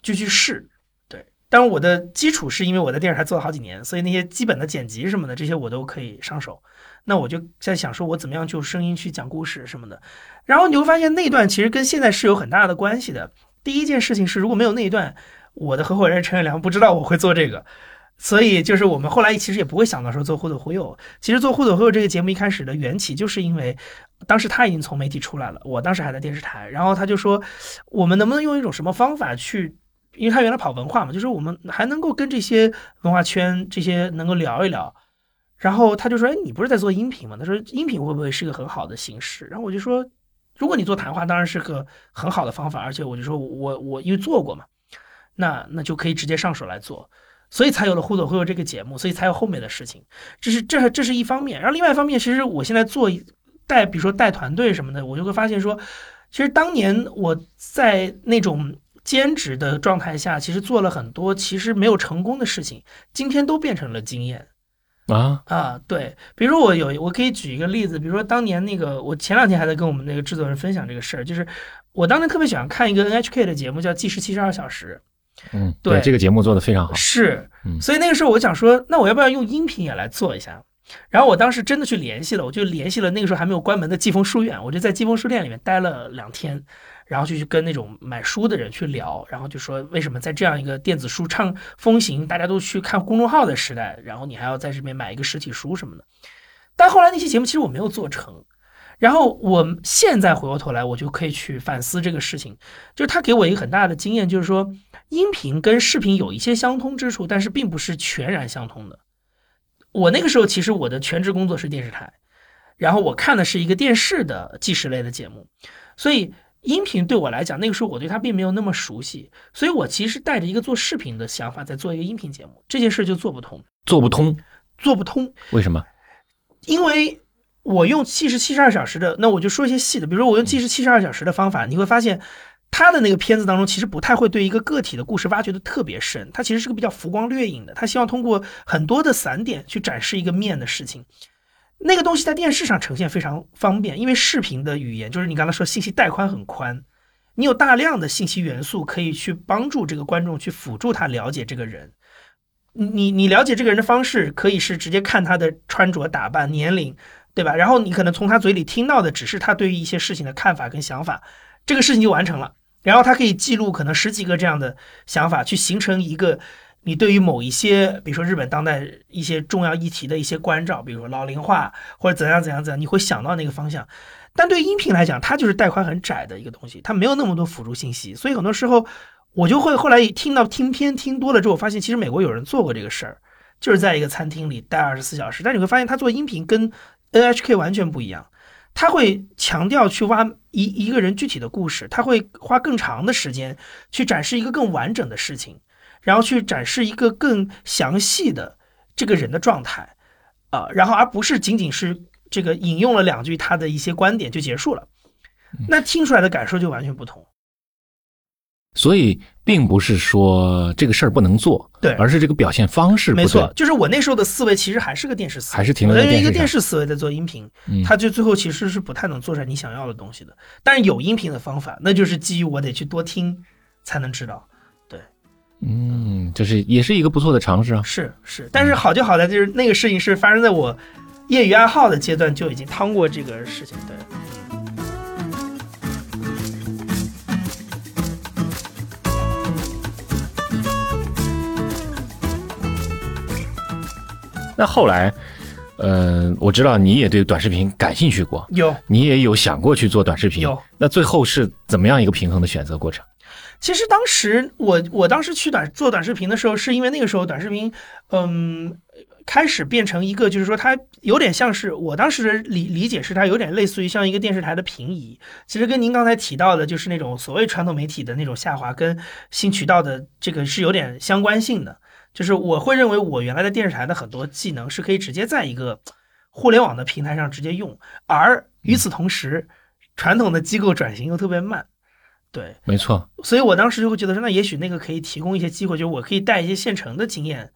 就去试。对，当然我的基础是因为我在电视台做了好几年，所以那些基本的剪辑什么的这些我都可以上手。那我就在想说，我怎么样就声音去讲故事什么的。然后你会发现那段其实跟现在是有很大的关系的。第一件事情是，如果没有那一段。我的合伙人陈远良不知道我会做这个，所以就是我们后来其实也不会想到说做互动忽悠。其实做互动忽悠这个节目一开始的缘起，就是因为当时他已经从媒体出来了，我当时还在电视台，然后他就说，我们能不能用一种什么方法去，因为他原来跑文化嘛，就是我们还能够跟这些文化圈这些能够聊一聊。然后他就说，哎，你不是在做音频吗？他说音频会不会是个很好的形式？然后我就说，如果你做谈话，当然是个很好的方法，而且我就说我我因为做过嘛。那那就可以直接上手来做，所以才有了互走会有这个节目，所以才有后面的事情。这是这这是一方面，然后另外一方面，其实我现在做带，比如说带团队什么的，我就会发现说，其实当年我在那种兼职的状态下，其实做了很多其实没有成功的事情，今天都变成了经验啊啊！对，比如说我有我可以举一个例子，比如说当年那个我前两天还在跟我们那个制作人分享这个事儿，就是我当年特别喜欢看一个 NHK 的节目叫《计时七十二小时》。嗯，对，这个节目做的非常好。是，所以那个时候我想说，那我要不要用音频也来做一下？然后我当时真的去联系了，我就联系了那个时候还没有关门的季风书院，我就在季风书店里面待了两天，然后就去跟那种买书的人去聊，然后就说为什么在这样一个电子书畅风行，大家都去看公众号的时代，然后你还要在这边买一个实体书什么的？但后来那期节目其实我没有做成。然后我现在回过头来，我就可以去反思这个事情，就是他给我一个很大的经验，就是说音频跟视频有一些相通之处，但是并不是全然相通的。我那个时候其实我的全职工作是电视台，然后我看的是一个电视的纪实类的节目，所以音频对我来讲，那个时候我对它并没有那么熟悉，所以我其实带着一个做视频的想法在做一个音频节目，这件事就做不通，做不通，做不通，为什么？因为。我用计时七十二小时的，那我就说一些细的，比如说我用计时七十二小时的方法，你会发现，他的那个片子当中其实不太会对一个个体的故事挖掘的特别深，他其实是个比较浮光掠影的，他希望通过很多的散点去展示一个面的事情。那个东西在电视上呈现非常方便，因为视频的语言就是你刚才说信息带宽很宽，你有大量的信息元素可以去帮助这个观众去辅助他了解这个人。你你了解这个人的方式可以是直接看他的穿着打扮、年龄。对吧？然后你可能从他嘴里听到的只是他对于一些事情的看法跟想法，这个事情就完成了。然后它可以记录可能十几个这样的想法，去形成一个你对于某一些，比如说日本当代一些重要议题的一些关照，比如说老龄化或者怎样怎样怎样，你会想到那个方向。但对音频来讲，它就是带宽很窄的一个东西，它没有那么多辅助信息，所以很多时候我就会后来听到听片听多了之后，发现其实美国有人做过这个事儿，就是在一个餐厅里待二十四小时，但你会发现他做音频跟 NHK 完全不一样，他会强调去挖一一个人具体的故事，他会花更长的时间去展示一个更完整的事情，然后去展示一个更详细的这个人的状态，啊，然后而不是仅仅是这个引用了两句他的一些观点就结束了，那听出来的感受就完全不同。所以，并不是说这个事儿不能做，对，而是这个表现方式没错。就是我那时候的思维其实还是个电视思维，还是停留在一个电视思维在做音频，它就最后其实是不太能做出来你想要的东西的。但是有音频的方法，那就是基于我得去多听才能知道。对，嗯，就是也是一个不错的尝试啊。是是，但是好就好在就是那个事情是发生在我业余爱好的阶段就已经趟过这个事情，对。那后来，呃，我知道你也对短视频感兴趣过，有，你也有想过去做短视频，有。那最后是怎么样一个平衡的选择过程？其实当时我我当时去短做短视频的时候，是因为那个时候短视频，嗯，开始变成一个，就是说它有点像是我当时的理理解是它有点类似于像一个电视台的平移。其实跟您刚才提到的，就是那种所谓传统媒体的那种下滑，跟新渠道的这个是有点相关性的。就是我会认为我原来的电视台的很多技能是可以直接在一个互联网的平台上直接用，而与此同时，传统的机构转型又特别慢。对，没错，所以我当时就会觉得说，那也许那个可以提供一些机会，就是我可以带一些现成的经验，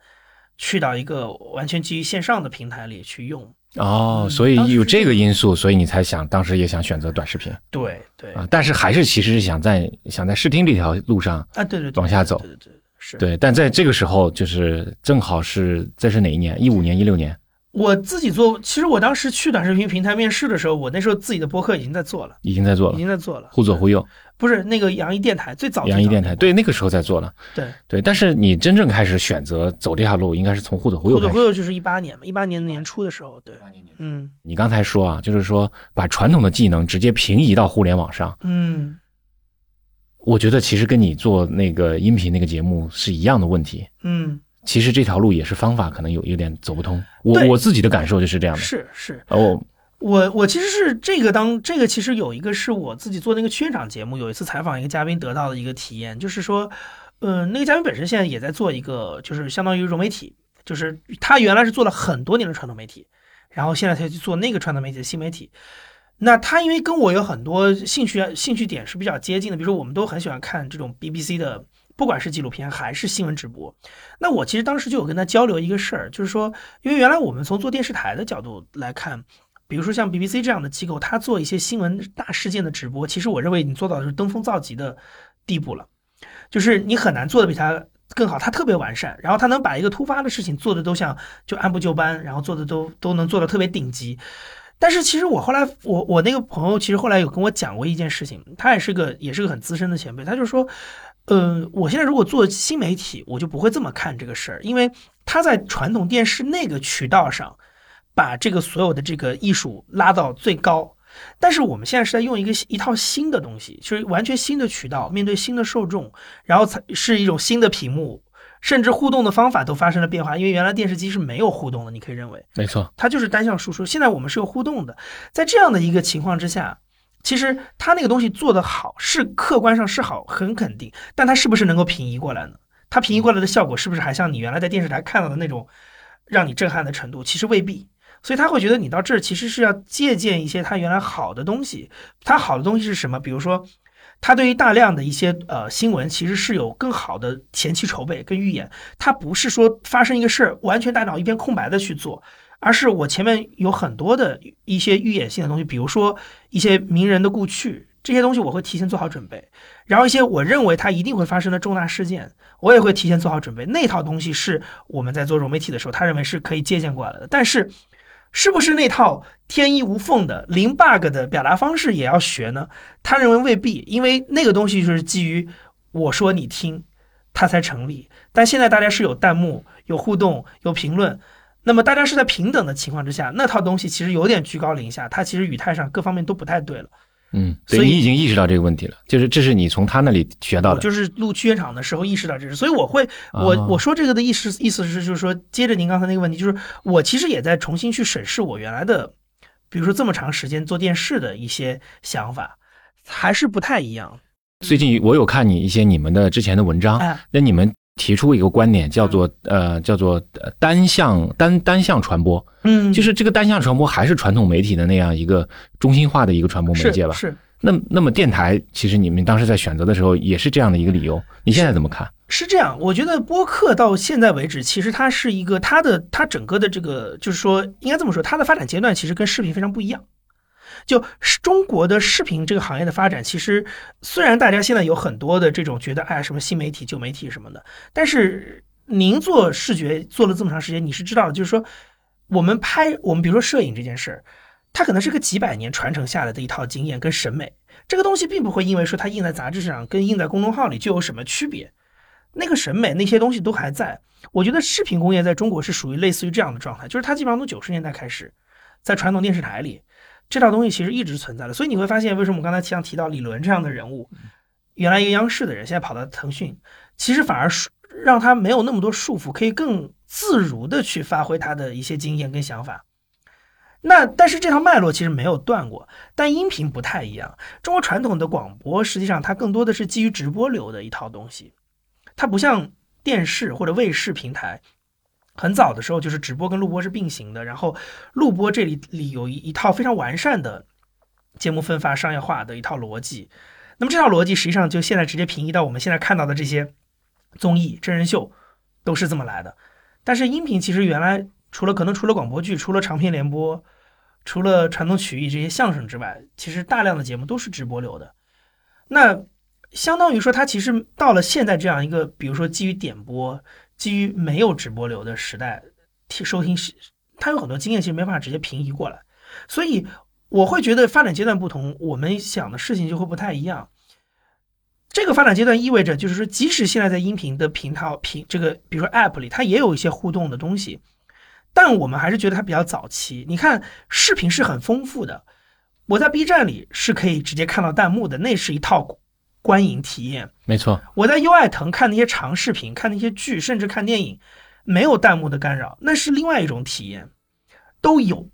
去到一个完全基于线上的平台里去用。哦，所以有这个因素，所以你才想当时也想选择短视频。对对啊，但是还是其实是想在想在视听这条路上啊，对对往下走，对对对是。对，但在这个时候，就是正好是这是哪一年？一五年、一六年。我自己做，其实我当时去短视频平台面试的时候，我那时候自己的博客已经在做了，已经在做了，已经在做了，忽左忽右，不是那个杨一电台最早，杨一电台对那个时候在做了，对对，但是你真正开始选择走这条路，应该是从忽左忽右，忽左忽右就是一八年嘛，一八年年初的时候，对，嗯，你刚才说啊，就是说把传统的技能直接平移到互联网上，嗯，我觉得其实跟你做那个音频那个节目是一样的问题，嗯。其实这条路也是方法，可能有有点走不通。我我自己的感受就是这样的。是是哦，我我其实是这个当这个其实有一个是我自己做那个圈场节目，有一次采访一个嘉宾得到的一个体验，就是说，嗯，那个嘉宾本身现在也在做一个，就是相当于融媒体，就是他原来是做了很多年的传统媒体，然后现在他去做那个传统媒体的新媒体。那他因为跟我有很多兴趣兴趣点是比较接近的，比如说我们都很喜欢看这种 BBC 的。不管是纪录片还是新闻直播，那我其实当时就有跟他交流一个事儿，就是说，因为原来我们从做电视台的角度来看，比如说像 BBC 这样的机构，他做一些新闻大事件的直播，其实我认为你做到的是登峰造极的地步了，就是你很难做的比他更好，他特别完善，然后他能把一个突发的事情做的都像就按部就班，然后做的都都能做的特别顶级。但是其实我后来，我我那个朋友其实后来有跟我讲过一件事情，他也是个也是个很资深的前辈，他就说。嗯，我现在如果做新媒体，我就不会这么看这个事儿，因为他在传统电视那个渠道上，把这个所有的这个艺术拉到最高，但是我们现在是在用一个一套新的东西，就是完全新的渠道，面对新的受众，然后才是一种新的屏幕，甚至互动的方法都发生了变化，因为原来电视机是没有互动的，你可以认为，没错，它就是单向输出，现在我们是有互动的，在这样的一个情况之下。其实它那个东西做得好，是客观上是好，很肯定。但它是不是能够平移过来呢？它平移过来的效果是不是还像你原来在电视台看到的那种，让你震撼的程度？其实未必。所以他会觉得你到这儿其实是要借鉴一些他原来好的东西。他好的东西是什么？比如说，他对于大量的一些呃新闻，其实是有更好的前期筹备跟预演。他不是说发生一个事儿，完全大脑一片空白的去做。而是我前面有很多的一些预演性的东西，比如说一些名人的故去，这些东西我会提前做好准备。然后一些我认为它一定会发生的重大事件，我也会提前做好准备。那套东西是我们在做融媒体的时候，他认为是可以借鉴过来的。但是，是不是那套天衣无缝的零 bug 的表达方式也要学呢？他认为未必，因为那个东西就是基于我说你听，它才成立。但现在大家是有弹幕、有互动、有评论。那么大家是在平等的情况之下，那套东西其实有点居高临下，它其实语态上各方面都不太对了。嗯，所以你已经意识到这个问题了，就是这是你从他那里学到的。就是录区员场的时候意识到这是，所以我会我我说这个的意思意思是就是说，接着您刚才那个问题，就是我其实也在重新去审视我原来的，比如说这么长时间做电视的一些想法，还是不太一样。最近我有看你一些你们的之前的文章，那你们。提出一个观点，叫做呃，叫做单向单单向传播，嗯，就是这个单向传播还是传统媒体的那样一个中心化的一个传播媒介吧？是。那那么电台，其实你们当时在选择的时候也是这样的一个理由，你现在怎么看？是这样，我觉得播客到现在为止，其实它是一个它的它整个的这个，就是说应该这么说，它的发展阶段其实跟视频非常不一样。就中国的视频这个行业的发展，其实虽然大家现在有很多的这种觉得，哎，什么新媒体、旧媒体什么的，但是您做视觉做了这么长时间，你是知道的，就是说，我们拍我们比如说摄影这件事儿，它可能是个几百年传承下来的一套经验跟审美，这个东西并不会因为说它印在杂志上跟印在公众号里就有什么区别。那个审美那些东西都还在。我觉得视频工业在中国是属于类似于这样的状态，就是它基本上从九十年代开始，在传统电视台里，这套东西其实一直存在的。所以你会发现，为什么我刚才像提到李伦这样的人物，原来一个央视的人，现在跑到腾讯，其实反而是让他没有那么多束缚，可以更自如的去发挥他的一些经验跟想法。那但是这套脉络其实没有断过，但音频不太一样。中国传统的广播实际上它更多的是基于直播流的一套东西，它不像电视或者卫视平台，很早的时候就是直播跟录播是并行的，然后录播这里里有一一套非常完善的节目分发商业化的一套逻辑。那么这套逻辑实际上就现在直接平移到我们现在看到的这些综艺真人秀都是这么来的。但是音频其实原来除了可能除了广播剧，除了长篇联播。除了传统曲艺这些相声之外，其实大量的节目都是直播流的。那相当于说，它其实到了现在这样一个，比如说基于点播、基于没有直播流的时代，收听是他有很多经验，其实没办法直接平移过来。所以我会觉得发展阶段不同，我们想的事情就会不太一样。这个发展阶段意味着，就是说，即使现在在音频的频道、频这个，比如说 App 里，它也有一些互动的东西。但我们还是觉得它比较早期。你看，视频是很丰富的，我在 B 站里是可以直接看到弹幕的，那是一套观影体验。没错，我在优爱腾看那些长视频，看那些剧，甚至看电影，没有弹幕的干扰，那是另外一种体验，都有。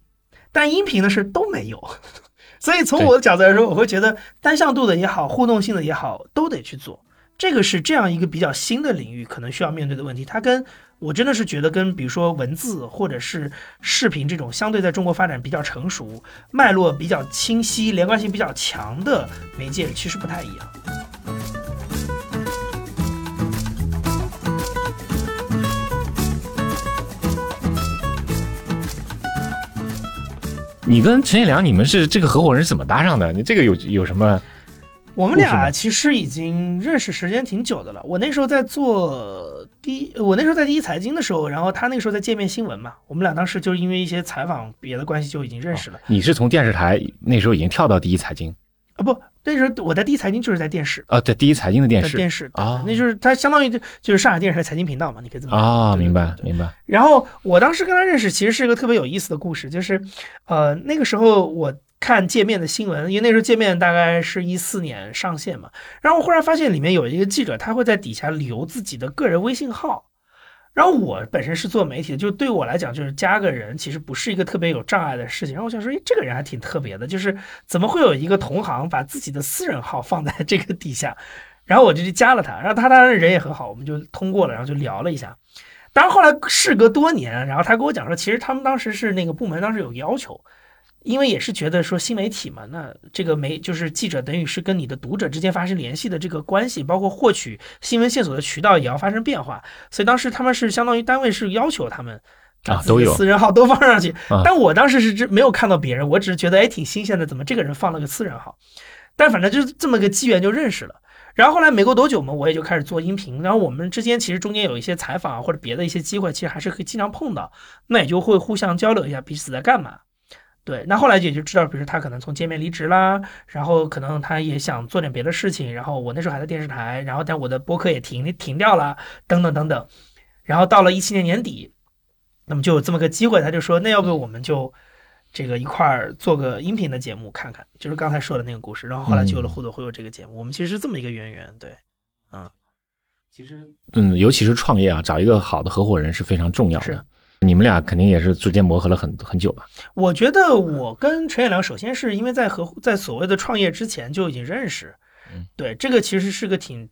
但音频的是都没有。所以从我的角度来说，我会觉得单向度的也好，互动性的也好，都得去做。这个是这样一个比较新的领域，可能需要面对的问题。它跟我真的是觉得，跟比如说文字或者是视频这种相对在中国发展比较成熟、脉络比较清晰、连贯性比较强的媒介，其实不太一样。你跟陈彦良，你们是这个合伙人是怎么搭上的？你这个有有什么？我们俩其实已经认识时间挺久的了。我那时候在做第一，我那时候在第一财经的时候，然后他那个时候在界面新闻嘛。我们俩当时就是因为一些采访别的关系就已经认识了。你是从电视台那时候已经跳到第一财经啊？不，那时候我在第一财经就是在电视啊，对第一财经的电视电视啊，那就是它相当于就就是上海电视台财经频道嘛，你可以这么啊，明白明白。然后我当时跟他认识，其实是一个特别有意思的故事，就是呃那个时候我。看界面的新闻，因为那时候界面大概是一四年上线嘛，然后我忽然发现里面有一个记者，他会在底下留自己的个人微信号，然后我本身是做媒体的，就对我来讲，就是加个人其实不是一个特别有障碍的事情。然后我想说，诶，这个人还挺特别的，就是怎么会有一个同行把自己的私人号放在这个底下？然后我就去加了他，然后他当然人也很好，我们就通过了，然后就聊了一下。当然后来事隔多年，然后他跟我讲说，其实他们当时是那个部门当时有要求。因为也是觉得说新媒体嘛，那这个媒就是记者，等于是跟你的读者之间发生联系的这个关系，包括获取新闻线索的渠道也要发生变化。所以当时他们是相当于单位是要求他们啊都有私人号都放上去。但我当时是只没有看到别人，我只是觉得哎挺新鲜的，怎么这个人放了个私人号？但反正就是这么个机缘就认识了。然后后来没过多久嘛，我也就开始做音频。然后我们之间其实中间有一些采访或者别的一些机会，其实还是可以经常碰到，那也就会互相交流一下彼此在干嘛。对，那后来也就知道，比如说他可能从界面离职啦，然后可能他也想做点别的事情，然后我那时候还在电视台，然后但我的播客也停停掉了，等等等等，然后到了一七年年底，那么就有这么个机会，他就说，那要不我们就这个一块儿做个音频的节目看看，就是刚才说的那个故事，然后后来就有了互动会有这个节目，我们其实是这么一个渊源，对，嗯，其实嗯，尤其是创业啊，找一个好的合伙人是非常重要的。你们俩肯定也是逐渐磨合了很很久吧？我觉得我跟陈彦良，首先是因为在合在所谓的创业之前就已经认识，对这个其实是个挺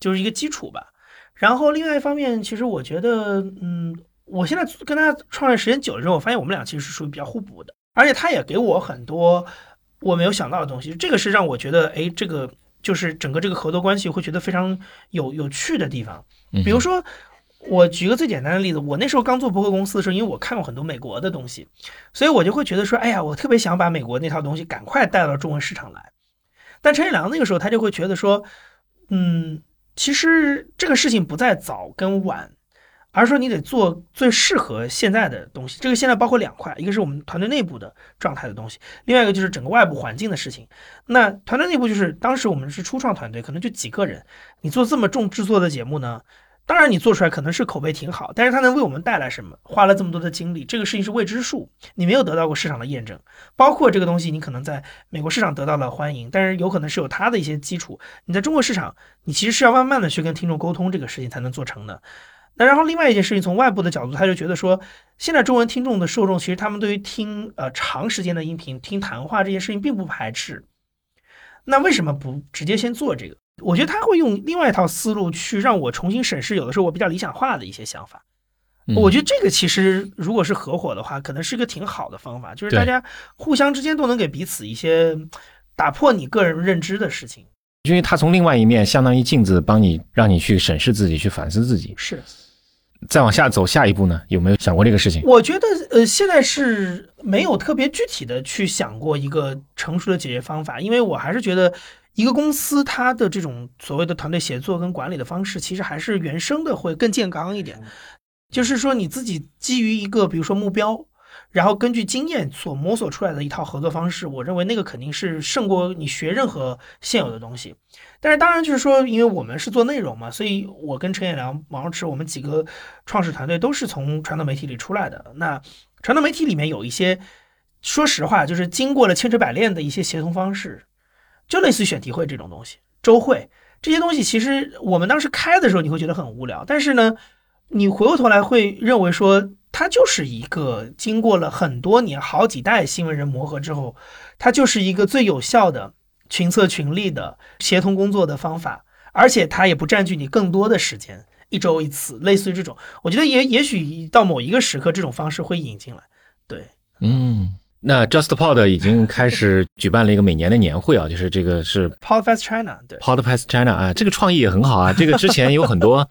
就是一个基础吧。然后另外一方面，其实我觉得，嗯，我现在跟他创业时间久了之后，我发现我们俩其实是属于比较互补的，而且他也给我很多我没有想到的东西。这个是让我觉得，哎，这个就是整个这个合作关系会觉得非常有有趣的地方，比如说。我举个最简单的例子，我那时候刚做博客公司的时候，因为我看过很多美国的东西，所以我就会觉得说，哎呀，我特别想把美国那套东西赶快带到中文市场来。但陈一良那个时候他就会觉得说，嗯，其实这个事情不在早跟晚，而是说你得做最适合现在的东西。这个现在包括两块，一个是我们团队内部的状态的东西，另外一个就是整个外部环境的事情。那团队内部就是当时我们是初创团队，可能就几个人，你做这么重制作的节目呢？当然，你做出来可能是口碑挺好，但是它能为我们带来什么？花了这么多的精力，这个事情是未知数，你没有得到过市场的验证。包括这个东西，你可能在美国市场得到了欢迎，但是有可能是有它的一些基础。你在中国市场，你其实是要慢慢的去跟听众沟通这个事情才能做成的。那然后另外一件事情，从外部的角度，他就觉得说，现在中文听众的受众，其实他们对于听呃长时间的音频、听谈话这件事情并不排斥。那为什么不直接先做这个？我觉得他会用另外一套思路去让我重新审视，有的时候我比较理想化的一些想法。我觉得这个其实如果是合伙的话，可能是一个挺好的方法，就是大家互相之间都能给彼此一些打破你个人认知的事情。因为他从另外一面相当于镜子，帮你让你去审视自己，去反思自己。是。再往下走，下一步呢？有没有想过这个事情？我觉得，呃，现在是没有特别具体的去想过一个成熟的解决方法，因为我还是觉得。一个公司它的这种所谓的团队协作跟管理的方式，其实还是原生的会更健康一点。就是说你自己基于一个比如说目标，然后根据经验所摸索出来的一套合作方式，我认为那个肯定是胜过你学任何现有的东西。但是当然就是说，因为我们是做内容嘛，所以我跟陈彦良、王老池，我们几个创始团队都是从传统媒体里出来的。那传统媒体里面有一些，说实话，就是经过了千锤百炼的一些协同方式。就类似选题会这种东西，周会这些东西，其实我们当时开的时候你会觉得很无聊，但是呢，你回过头来会认为说，它就是一个经过了很多年、好几代新闻人磨合之后，它就是一个最有效的群策群力的协同工作的方法，而且它也不占据你更多的时间，一周一次，类似于这种，我觉得也也许到某一个时刻，这种方式会引进来，对，嗯。那 JustPod 已经开始举办了一个每年的年会啊，就是这个是 Podfest China，对，Podfest China 啊，这个创意也很好啊，这个之前有很多。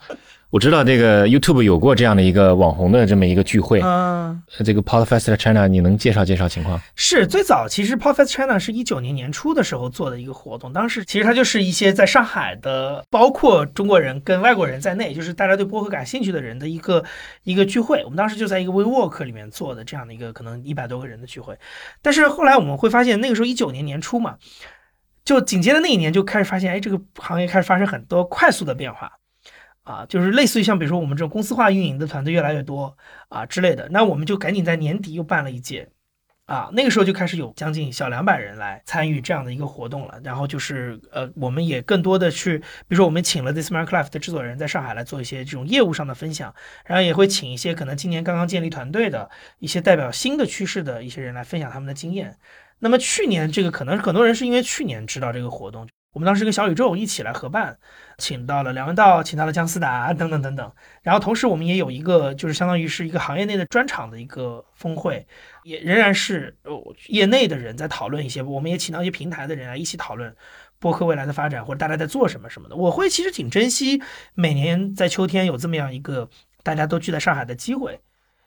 我知道这个 YouTube 有过这样的一个网红的这么一个聚会，嗯，这个 Podfest China 你能介绍介绍情况？是最早其实 Podfest China 是一九年年初的时候做的一个活动，当时其实它就是一些在上海的，包括中国人跟外国人在内，就是大家对播客感兴趣的人的一个一个聚会。我们当时就在一个 WeWork 里面做的这样的一个可能一百多个人的聚会，但是后来我们会发现，那个时候一九年年初嘛，就紧接着那一年就开始发现，哎，这个行业开始发生很多快速的变化。啊，就是类似于像比如说我们这种公司化运营的团队越来越多啊之类的，那我们就赶紧在年底又办了一届，啊，那个时候就开始有将近小两百人来参与这样的一个活动了。然后就是呃，我们也更多的去，比如说我们请了 This m a r k Life 的制作人在上海来做一些这种业务上的分享，然后也会请一些可能今年刚刚建立团队的一些代表新的趋势的一些人来分享他们的经验。那么去年这个可能很多人是因为去年知道这个活动。我们当时跟小宇宙一起来合办，请到了梁文道，请到了姜思达等等等等。然后同时我们也有一个，就是相当于是一个行业内的专场的一个峰会，也仍然是业内的人在讨论一些。我们也请到一些平台的人来一起讨论播客未来的发展，或者大家在做什么什么的。我会其实挺珍惜每年在秋天有这么样一个大家都聚在上海的机会，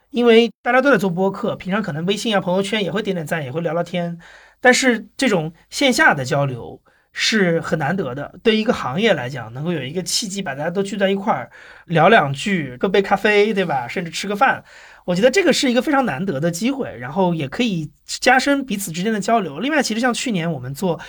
因为大家都在做播客，平常可能微信啊、朋友圈也会点点赞，也会聊聊天，但是这种线下的交流。是很难得的，对一个行业来讲，能够有一个契机把大家都聚在一块儿聊两句，喝杯咖啡，对吧？甚至吃个饭，我觉得这个是一个非常难得的机会，然后也可以加深彼此之间的交流。另外，其实像去年我们做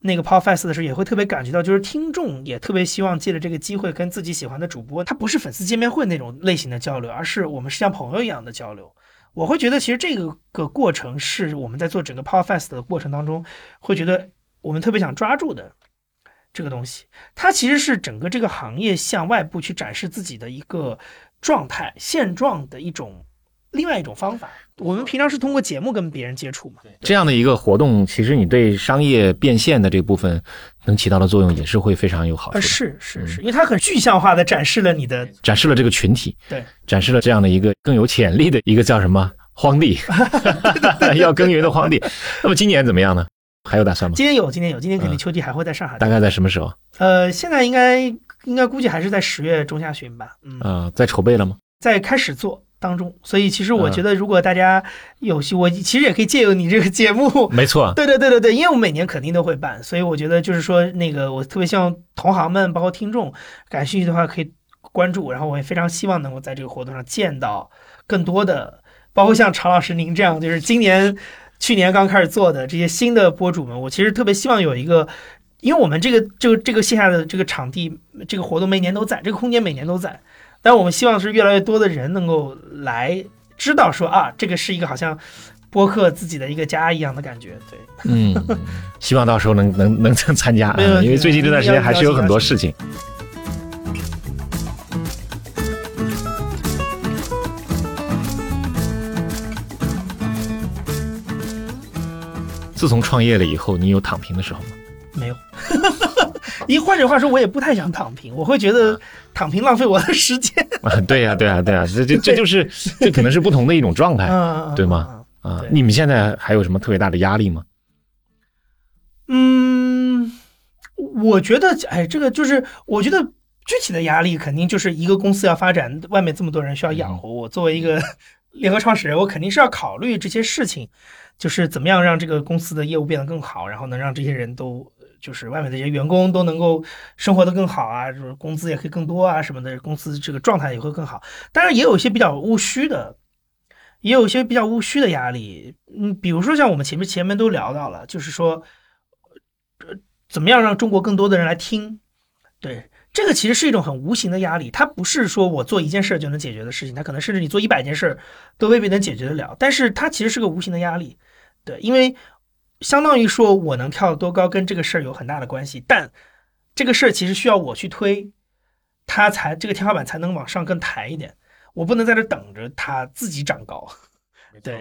那个 Podcast 的时候，也会特别感觉到，就是听众也特别希望借着这个机会跟自己喜欢的主播，他不是粉丝见面会那种类型的交流，而是我们是像朋友一样的交流。我会觉得，其实这个个过程是我们在做整个 Podcast 的过程当中，会觉得。我们特别想抓住的这个东西，它其实是整个这个行业向外部去展示自己的一个状态现状的一种另外一种方法。我们平常是通过节目跟别人接触嘛，这样的一个活动，其实你对商业变现的这部分能起到的作用也是会非常有好处。是是是，因为它很具象化的展示了你的，展示了这个群体，对，展示了这样的一个更有潜力的一个叫什么荒地 要耕耘的荒地。那么今年怎么样呢？还有打算吗？今年有，今年有，今年肯定秋季还会在上海。大概在什么时候？呃，现在应该应该估计还是在十月中下旬吧。嗯呃，在筹备了吗？在开始做当中。所以其实我觉得，如果大家有戏，我其实也可以借由你这个节目。没错。对对对对对，因为我每年肯定都会办，所以我觉得就是说，那个我特别希望同行们，包括听众感兴趣的话，可以关注，然后我也非常希望能够在这个活动上见到更多的，包括像常老师您这样，就是今年、去年刚开始做的这些新的博主们，我其实特别希望有一个，因为我们这个这个这个线下的这个场地，这个活动每年都在，这个空间每年都在，但我们希望是越来越多的人能够来知道说啊，这个是一个好像播客自己的一个家一样的感觉，对。嗯，希望到时候能能能参加，因为最近这段时间还是有很多事情。自从创业了以后，你有躺平的时候吗？没有，一换句话说，我也不太想躺平，我会觉得躺平浪费我的时间。啊，对呀、对呀、对呀、这这这就是 这可能是不同的一种状态嗯，对吗？啊。你们现在还有什么特别大的压力吗？嗯，我觉得，哎，这个就是，我觉得具体的压力肯定就是一个公司要发展，外面这么多人需要养活我，作为一个联合创始人，我肯定是要考虑这些事情，就是怎么样让这个公司的业务变得更好，然后能让这些人都。就是外面的这些员工都能够生活的更好啊，就是工资也可以更多啊什么的，公司这个状态也会更好。当然，也有一些比较务虚的，也有一些比较务虚的压力。嗯，比如说像我们前面前面都聊到了，就是说，呃，怎么样让中国更多的人来听？对，这个其实是一种很无形的压力，它不是说我做一件事儿就能解决的事情，它可能甚至你做一百件事儿都未必能解决得了。但是它其实是个无形的压力，对，因为相当于说我能跳多高跟这个事儿有很大的关系，但这个事儿其实需要我去推，它才这个天花板才能往上更抬一点。我不能在这等着它自己长高。对，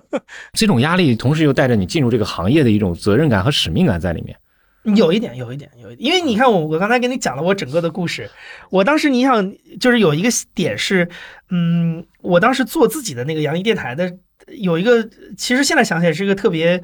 这种压力，同时又带着你进入这个行业的一种责任感和使命感在里面。有一点，有一点，有一点，因为你看我，我刚才跟你讲了我整个的故事，我当时你想就是有一个点是，嗯，我当时做自己的那个洋溢电台的，有一个，其实现在想起来是一个特别，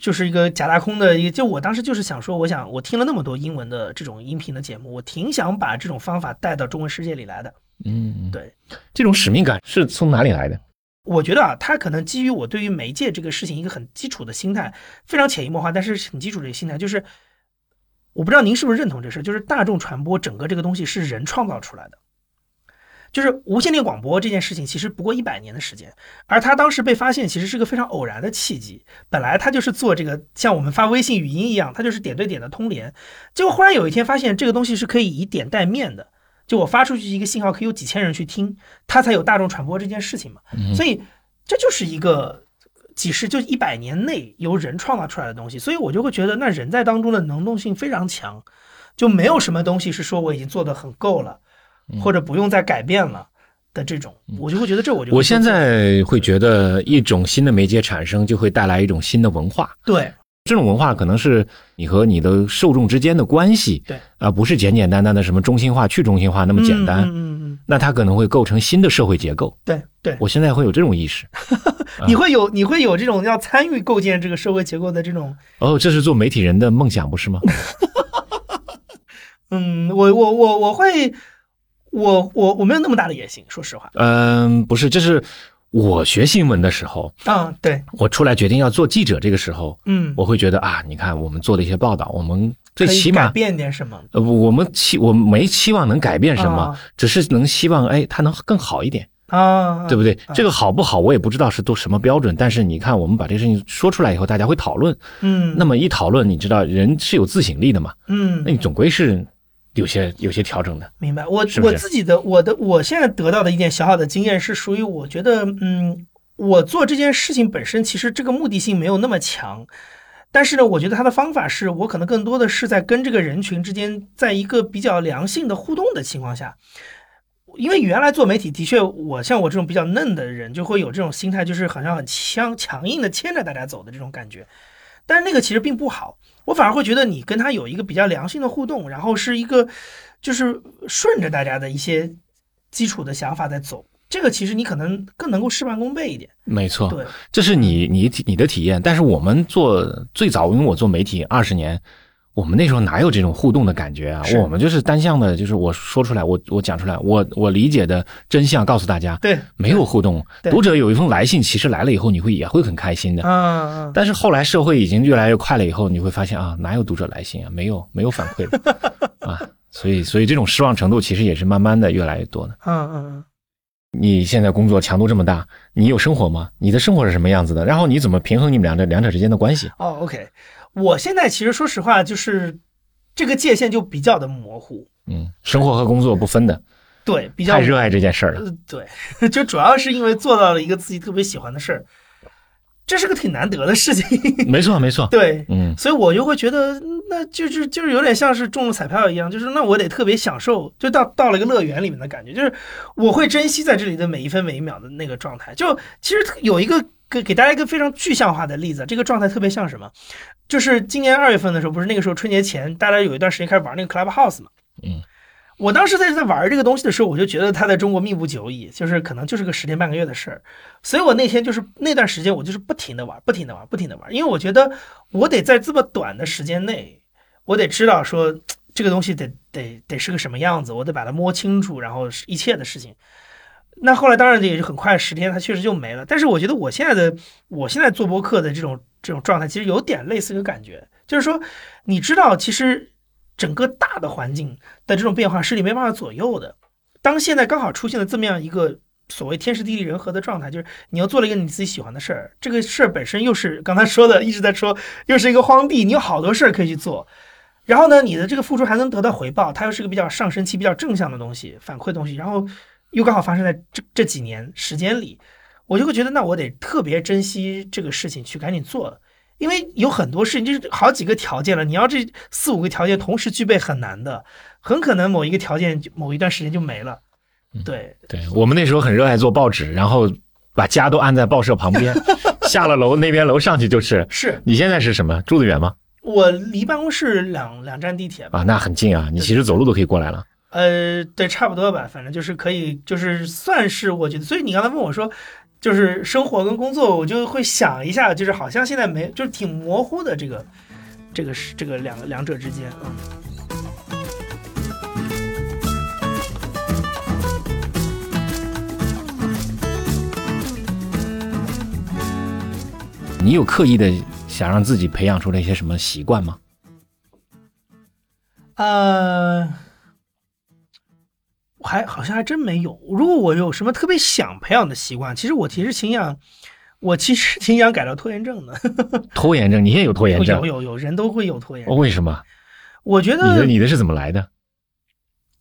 就是一个假大空的一个，就我当时就是想说，我想我听了那么多英文的这种音频的节目，我挺想把这种方法带到中文世界里来的。嗯，对，这种使命感是从哪里来的？我觉得啊，它可能基于我对于媒介这个事情一个很基础的心态，非常潜移默化，但是很基础的一个心态，就是我不知道您是不是认同这事，就是大众传播整个这个东西是人创造出来的。就是无线电广播这件事情，其实不过一百年的时间，而它当时被发现，其实是个非常偶然的契机。本来它就是做这个像我们发微信语音一样，它就是点对点的通联，结果忽然有一天发现这个东西是可以以点带面的，就我发出去一个信号，可以有几千人去听，它才有大众传播这件事情嘛。所以这就是一个几十就一百年内由人创造出来的东西，所以我就会觉得，那人在当中的能动性非常强，就没有什么东西是说我已经做得很够了，或者不用再改变了的这种，我就会觉得这我就我现在会觉得，一种新的媒介产生就会带来一种新的文化。对这种文化可能是你和你的受众之间的关系，对，而不是简简单单的什么中心化、去中心化那么简单。嗯嗯嗯嗯，那它可能会构成新的社会结构。对对，我现在会有这种意识。你会有你会有这种要参与构建这个社会结构的这种，哦，这是做媒体人的梦想，不是吗？嗯，我我我我会，我我我没有那么大的野心，说实话，嗯，不是，这是我学新闻的时候，啊，对，我出来决定要做记者这个时候，嗯，我会觉得啊，你看我们做的一些报道，我们最起码。变点什么，呃，我们期我没期望能改变什么，啊。只是能希望哎，它能更好一点，啊，对不对？这个好不好，我也不知道是都什么标准，但是你看，我们把这个事情说出来以后，大家会讨论，嗯，那么一讨论，你知道人是有自省力的嘛，嗯。那，你总归是有些有些调整的。明白。我我自己的我的我现在得到的一点小小的经验是属于我觉得，嗯，我做这件事情本身其实这个目的性没有那么强，但是呢，我觉得他的方法是我可能更多的是在跟这个人群之间，在一个比较良性的互动的情况下。因为原来做媒体，的确，我像我这种比较嫩的人，就会有这种心态，就是好像很强强硬的牵着大家走的这种感觉。但是那个其实并不好，我反而会觉得你跟他有一个比较良性的互动，然后是一个就是顺着大家的一些基础的想法在走，这个其实你可能更能够事半功倍一点。没错，对，这是你你你的体验。但是我们做最早，因为我做媒体二十年，我们那时候哪有这种互动的感觉啊？我们就是单向的，就是我说出来，我我讲出来，我我理解的真相告诉大家，对，没有互动。读者有一封来信，其实来了以后，你会也会很开心的。嗯嗯，但是后来社会已经越来越快了以后，你会发现啊，哪有读者来信啊？没有，没有反馈的 啊。所以所以这种失望程度其实也是慢慢的越来越多的。嗯嗯嗯。你现在工作强度这么大，你有生活吗？你的生活是什么样子的？然后你怎么平衡你们两者两者之间的关系？哦，OK，我现在其实说实话，就是这个界限就比较的模糊。嗯，生活和工作不分的。对，比较太热爱这件事儿了。对，就主要是因为做到了一个自己特别喜欢的事儿。这是个挺难得的事情，没错没错。对，嗯，所以我就会觉得，那就是就是有点像是中了彩票一样，就是那我得特别享受，就到到了一个乐园里面的感觉，就是我会珍惜在这里的每一分每一秒的那个状态。就其实有一个给给大家一个非常具象化的例子，这个状态特别像什么？就是今年二月份的时候，不是那个时候春节前，大家有一段时间开始玩那个 Clubhouse 嘛？嗯。我当时在在玩这个东西的时候，我就觉得它在中国命不久矣，就是可能就是个十天半个月的事儿。所以我那天就是那段时间，我就是不停的玩，不停的玩，不停的玩，因为我觉得我得在这么短的时间内，我得知道说这个东西得得得是个什么样子，我得把它摸清楚，然后一切的事情。那后来当然也就很快，十天它确实就没了。但是我觉得我现在的我现在做播客的这种这种状态，其实有点类似一个感觉，就是说你知道其实。整个大的环境的这种变化是你没办法左右的。当现在刚好出现了这么样一个所谓天时地利人和的状态，就是你要做了一个你自己喜欢的事儿，这个事儿本身又是刚才说的一直在说，又是一个荒地，你有好多事儿可以去做。然后呢，你的这个付出还能得到回报，它又是个比较上升期、比较正向的东西，反馈东西。然后又刚好发生在这这几年时间里，我就会觉得，那我得特别珍惜这个事情，去赶紧做。因为有很多事情就是好几个条件了，你要这四五个条件同时具备很难的，很可能某一个条件某一段时间就没了。对，对我们那时候很热爱做报纸，然后把家都安在报社旁边，下了楼那边楼上去就是。是你现在是什么住得远吗？我离办公室两两站地铁啊，那很近啊，你其实走路都可以过来了。呃，对，差不多吧，反正就是可以，就是算是我觉得，所以你刚才问我说。就是生活跟工作，我就会想一下，就是好像现在没，就是挺模糊的这个，这个是这个两个两者之间，嗯。你有刻意的想让自己培养出来一些什么习惯吗？呃。还好像还真没有。如果我有什么特别想培养的习惯，其实我其实挺想，我其实挺想改掉拖延症的。拖延症，你也有拖延症？有有有，人都会有拖延。为什么？我觉得你的你的是怎么来的？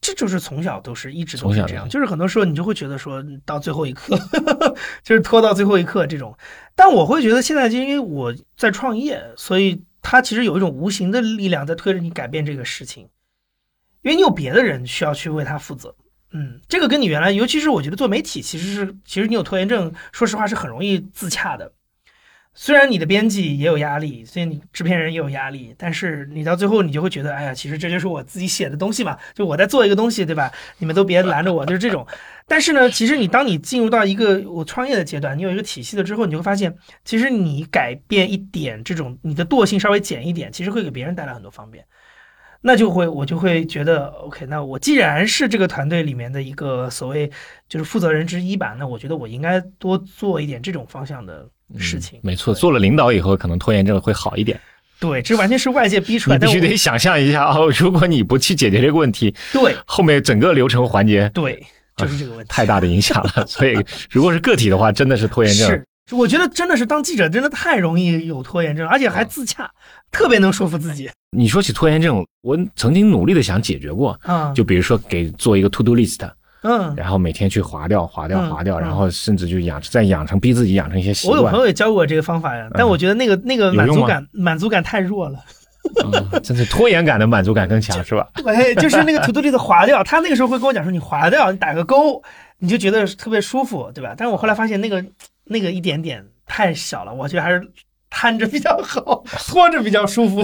这就是从小都是一直都是这样，就是很多时候你就会觉得说到最后一刻，就是拖到最后一刻这种。但我会觉得现在就因为我在创业，所以它其实有一种无形的力量在推着你改变这个事情，因为你有别的人需要去为他负责。嗯，这个跟你原来，尤其是我觉得做媒体，其实是其实你有拖延症，说实话是很容易自洽的。虽然你的编辑也有压力，所以你制片人也有压力，但是你到最后你就会觉得，哎呀，其实这就是我自己写的东西嘛，就我在做一个东西，对吧？你们都别拦着我，就是这种。但是呢，其实你当你进入到一个我创业的阶段，你有一个体系了之后，你就会发现，其实你改变一点这种你的惰性稍微减一点，其实会给别人带来很多方便。那就会，我就会觉得，OK，那我既然是这个团队里面的一个所谓就是负责人之一吧，那我觉得我应该多做一点这种方向的事情。没错，做了领导以后，可能拖延症会好一点。对，这完全是外界逼出来的。你必须得想象一下哦，如果你不去解决这个问题，对，后面整个流程环节，对，就是这个问题，太大的影响了。所以，如果是个体的话，真的是拖延症。是。我觉得真的是当记者真的太容易有拖延症，而且还自洽，特别能说服自己。你说起拖延症，我曾经努力的想解决过，啊，就比如说给做一个 to do list，嗯，然后每天去划掉、划掉、划掉，然后甚至就养再养成逼自己养成一些习惯。我有朋友也教过我这个方法呀，但我觉得那个那个满足感满足感太弱了，真是拖延感的满足感更强是吧？对，就是那个 to do list 划掉，他那个时候会跟我讲说你划掉，你打个勾，你就觉得特别舒服，对吧？但是我后来发现那个。那个一点点太小了，我觉得还是摊着比较好，拖着比较舒服。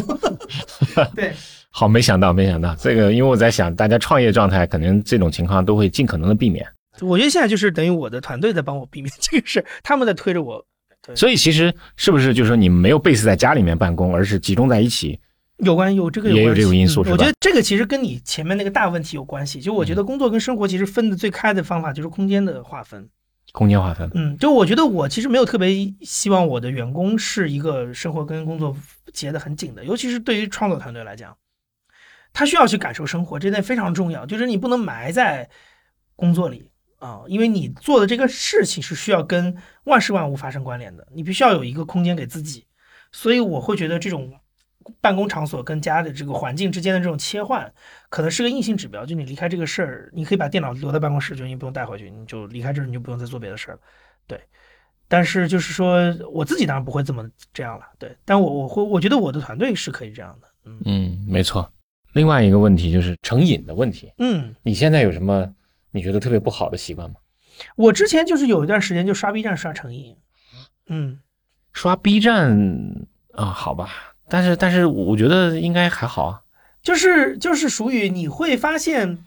对，好，没想到，没想到这个，因为我在想，大家创业状态可能这种情况都会尽可能的避免。我觉得现在就是等于我的团队在帮我避免这个事，他们在推着我。所以其实是不是就是说你们没有 base 在家里面办公，而是集中在一起？有关有这个也有这个因素，我觉得这个其实跟你前面那个大问题有关系。就我觉得工作跟生活其实分的最开的方法就是空间的划分。空间划分，嗯，就我觉得我其实没有特别希望我的员工是一个生活跟工作结得很紧的，尤其是对于创作团队来讲，他需要去感受生活，这点非常重要。就是你不能埋在工作里啊，因为你做的这个事情是需要跟万事万物发生关联的，你必须要有一个空间给自己。所以我会觉得这种办公场所跟家的这个环境之间的这种切换，可能是个硬性指标。就你离开这个事儿，你可以把电脑留在办公室，就你不用带回去，你就离开这儿，你就不用再做别的事儿了。对。但是就是说，我自己当然不会这么这样了，对。但我我会，我觉得我的团队是可以这样的，嗯嗯，没错。另外一个问题就是成瘾的问题，嗯。你现在有什么你觉得特别不好的习惯吗？我之前就是有一段时间就刷 B 站刷成瘾，嗯，刷 B 站啊，好吧。但是但是我觉得应该还好啊，就是就是属于你会发现。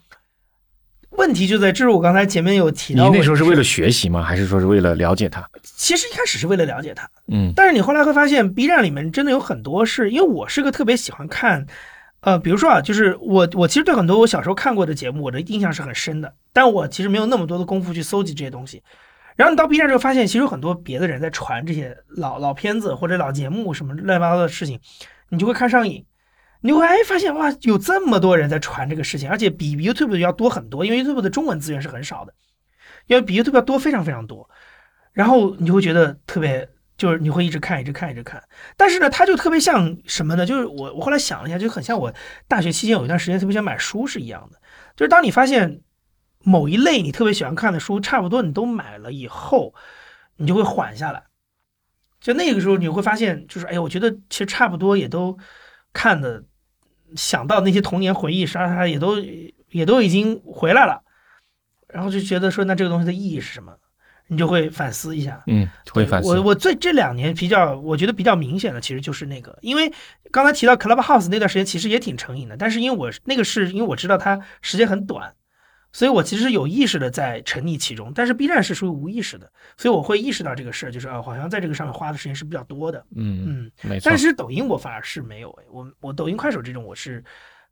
问题就在这，是我刚才前面有提到。你那时候是为了学习吗？还是说是为了了解它？其实一开始是为了了解它，嗯。但是你后来会发现，B 站里面真的有很多是因为我是个特别喜欢看，呃，比如说啊，就是我我其实对很多我小时候看过的节目，我的印象是很深的，但我其实没有那么多的功夫去搜集这些东西。然后你到 B 站之后，发现其实有很多别的人在传这些老老片子或者老节目什么乱七八糟的事情，你就会看上瘾。你会哎发现哇，有这么多人在传这个事情，而且比 YouTube 要多很多，因为 YouTube 的中文资源是很少的，因为比 YouTube 要多非常非常多。然后你就会觉得特别，就是你会一直看，一直看，一直看。但是呢，它就特别像什么呢？就是我我后来想了一下，就很像我大学期间有一段时间特别想买书是一样的。就是当你发现某一类你特别喜欢看的书，差不多你都买了以后，你就会缓下来。就那个时候你会发现，就是哎，我觉得其实差不多也都看的。想到那些童年回忆，啥啥也都也都已经回来了，然后就觉得说，那这个东西的意义是什么？你就会反思一下。嗯，会反思。我我最这两年比较，我觉得比较明显的其实就是那个，因为刚才提到 Clubhouse 那段时间，其实也挺成瘾的，但是因为我那个是因为我知道它时间很短。所以我其实有意识的在沉溺其中，但是 B 站是属于无意识的，所以我会意识到这个事儿，就是啊，好像在这个上面花的时间是比较多的。嗯嗯，没错。但是抖音我反而是没有哎，我我抖音、快手这种我是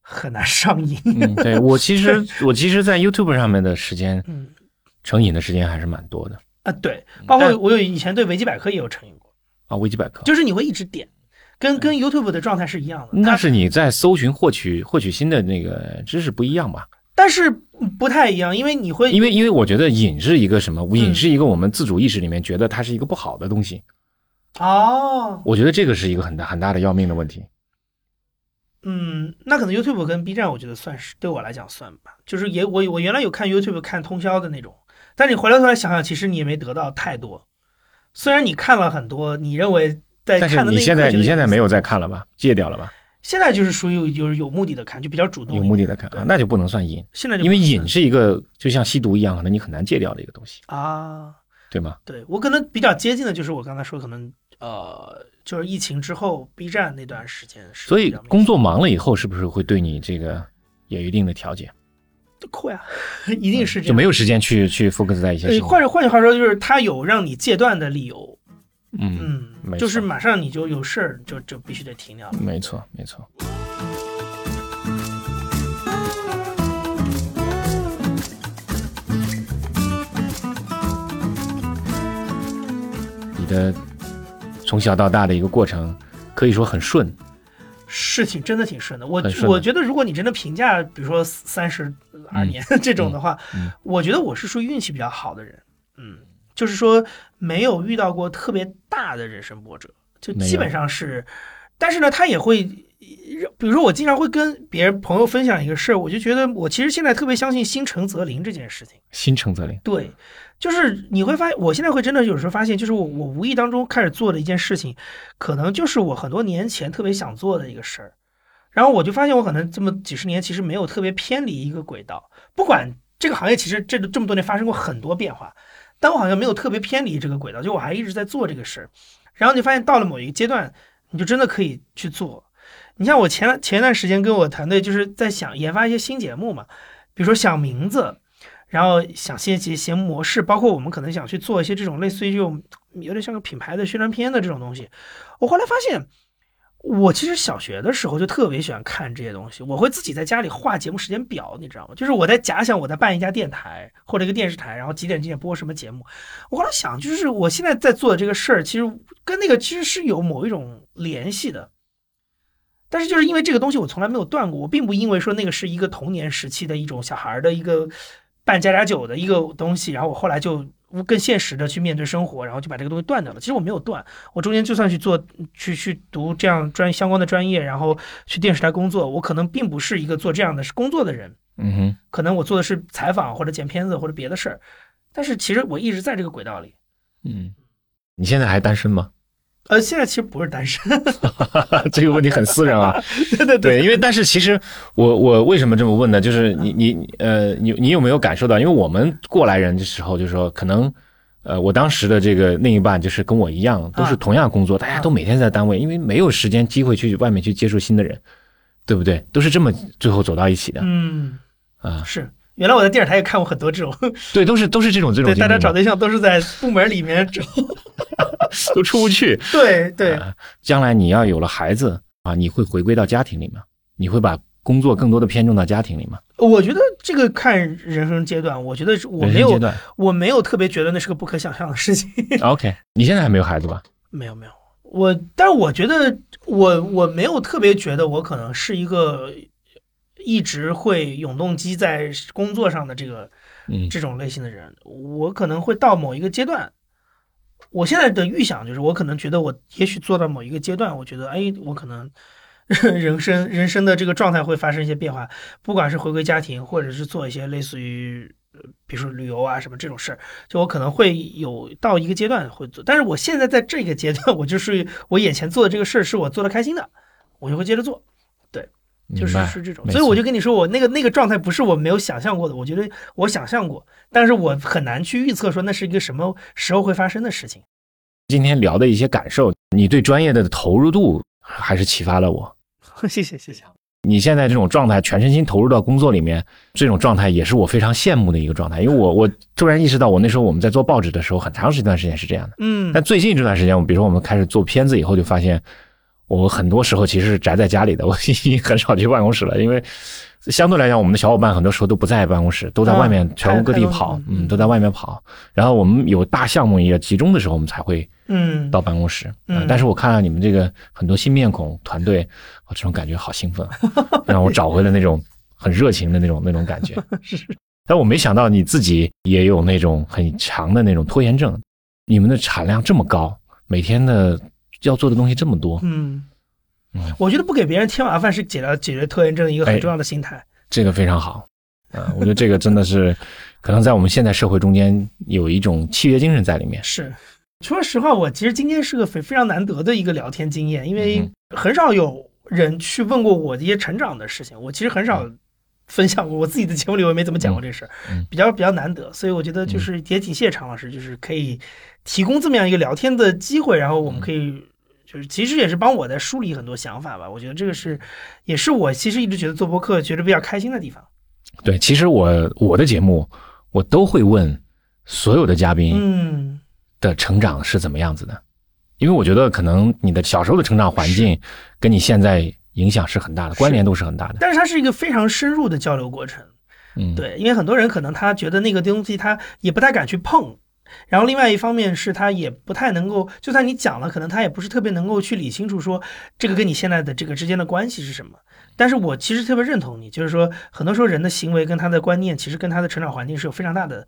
很难 上瘾。嗯，对我其实 我其实，在 YouTube 上面的时间，嗯，成瘾的时间还是蛮多的。啊，对，包括我有以前对维基百科也有成瘾过。啊，维基百科就是你会一直点，跟跟 YouTube 的状态是一样的。那是你在搜寻获取获取新的那个知识不一样吧？但是不太一样，因为你会，因为因为我觉得瘾是一个什么？瘾是一个我们自主意识里面觉得它是一个不好的东西。哦，我觉得这个是一个很大很大的要命的问题。嗯，那可能 YouTube 跟 B 站，我觉得算是对我来讲算吧。就是也我我原来有看 YouTube 看通宵的那种，但你回过头来想想，其实你也没得到太多。虽然你看了很多，你认为在看的你现在你现在没有再看了吧？戒掉了吧？现在就是属于就是有目的的看，就比较主动。有目的的看啊，那就不能算瘾。现在就因为瘾是一个就像吸毒一样，可能你很难戒掉的一个东西啊，对吗？对我可能比较接近的就是我刚才说，可能呃，就是疫情之后 B 站那段时间。所以工作忙了以后，是不是会对你这个有一定的调节？会啊，一定是这样。就没有时间去去 focus 在一些。换换句话说，就是他有让你戒断的理由。嗯嗯，就是马上你就有事儿，就就必须得停掉了。没错，没错。你的从小到大的一个过程，可以说很顺。是挺真的挺顺的。我我觉得，如果你真的评价，比如说三十二年这种的话，我觉得我是属于运气比较好的人。嗯。就是说，没有遇到过特别大的人生波折，就基本上是。但是呢，他也会，比如说，我经常会跟别人朋友分享一个事儿，我就觉得我其实现在特别相信“心诚则灵”这件事情。心诚则灵。对，就是你会发现，我现在会真的有时候发现，就是我我无意当中开始做的一件事情，可能就是我很多年前特别想做的一个事儿。然后我就发现，我可能这么几十年其实没有特别偏离一个轨道，不管这个行业其实这这么多年发生过很多变化。但我好像没有特别偏离这个轨道，就我还一直在做这个事儿，然后你发现到了某一个阶段，你就真的可以去做。你像我前前一段时间跟我团队就是在想研发一些新节目嘛，比如说想名字，然后想些节节目模式，包括我们可能想去做一些这种类似于这种有点像个品牌的宣传片的这种东西。我后来发现。我其实小学的时候就特别喜欢看这些东西，我会自己在家里画节目时间表，你知道吗？就是我在假想我在办一家电台或者一个电视台，然后几点几点播什么节目。我后来想，就是我现在在做的这个事儿，其实跟那个其实是有某一种联系的。但是就是因为这个东西，我从来没有断过。我并不因为说那个是一个童年时期的一种小孩的一个办家家酒的一个东西，然后我后来就更现实的去面对生活，然后就把这个东西断掉了。其实我没有断，我中间就算去做去去读这样专相关的专业，然后去电视台工作，我可能并不是一个做这样的工作的人。嗯哼，可能我做的是采访或者剪片子或者别的事儿，但是其实我一直在这个轨道里。嗯，你现在还单身吗？呃，现在其实不是单身，这个问题很私人啊。对对对，因为但是其实我我为什么这么问呢？就是你你呃你你有没有感受到？因为我们过来人的时候，就是说可能呃我当时的这个另一半就是跟我一样，都是同样工作，大家都每天在单位，因为没有时间机会去外面去接触新的人，对不对？都是这么最后走到一起的。嗯啊，是。原来我在电视台也看过很多这种，对，都是都是这种这种。对，大家找对象都是在部门里面找，都出不去。对对。将来你要有了孩子啊，你会回归到家庭里吗？你会把工作更多的偏重到家庭里吗？我觉得这个看人生阶段，我觉得我没有，我没有特别觉得那是个不可想象的事情。OK，你现在还没有孩子吧？没有没有，我，但是我觉得我我没有特别觉得我可能是一个。一直会永动机在工作上的这个，这种类型的人，我可能会到某一个阶段。我现在的预想就是，我可能觉得我也许做到某一个阶段，我觉得，哎，我可能 人生人生的这个状态会发生一些变化，不管是回归家庭，或者是做一些类似于，比如说旅游啊什么这种事儿，就我可能会有到一个阶段会做。但是我现在在这个阶段，我就是我眼前做的这个事儿是我做的开心的，我就会接着做。就是是这种，所以我就跟你说，我那个那个状态不是我没有想象过的。我觉得我想象过，但是我很难去预测说那是一个什么时候会发生的事情。今天聊的一些感受，你对专业的投入度还是启发了我。谢谢谢谢。你现在这种状态，全身心投入到工作里面，这种状态也是我非常羡慕的一个状态。因为我我突然意识到，我那时候我们在做报纸的时候，很长一段时间是这样的。嗯。但最近这段时间，我比如说我们开始做片子以后，就发现。我很多时候其实是宅在家里的，我已经很少去办公室了，因为相对来讲，我们的小伙伴很多时候都不在办公室，都在外面全国各地跑，嗯，都在外面跑。然后我们有大项目也集中的时候，我们才会嗯到办公室。嗯，但是我看到你们这个很多新面孔团队，我这种感觉好兴奋，让我找回了那种很热情的那种那种感觉。是，但我没想到你自己也有那种很强的那种拖延症。你们的产量这么高，每天的。要做的东西这么多，嗯。嗯，我觉得不给别人添麻烦是解决解决拖延症一个很重要的心态。这个非常好，啊，我觉得这个真的是 可能在我们现在社会中间有一种契约精神在里面。是，说实话，我其实今天是个非非常难得的一个聊天经验，因为很少有人去问过我一些成长的事情，我其实很少分享过，我自己的节目里我也没怎么讲过这事儿，比较比较难得，所以我觉得就是也挺谢谢常老师，就是可以提供这么样一个聊天的机会，然后我们可以。就是其实也是帮我在梳理很多想法吧，我觉得这个是，也是我其实一直觉得做播客觉得比较开心的地方。对，其实我我的节目我都会问所有的嘉宾，嗯，的成长是怎么样子的，因为我觉得可能你的小时候的成长环境跟你现在影响是很大的，关联度是很大的。但是它是一个非常深入的交流过程，嗯，对，因为很多人可能他觉得那个东西他也不太敢去碰。然后另外一方面是他也不太能够，就算你讲了，可能他也不是特别能够去理清楚说这个跟你现在的这个之间的关系是什么。但是我其实特别认同你，就是说很多时候人的行为跟他的观念，其实跟他的成长环境是有非常大的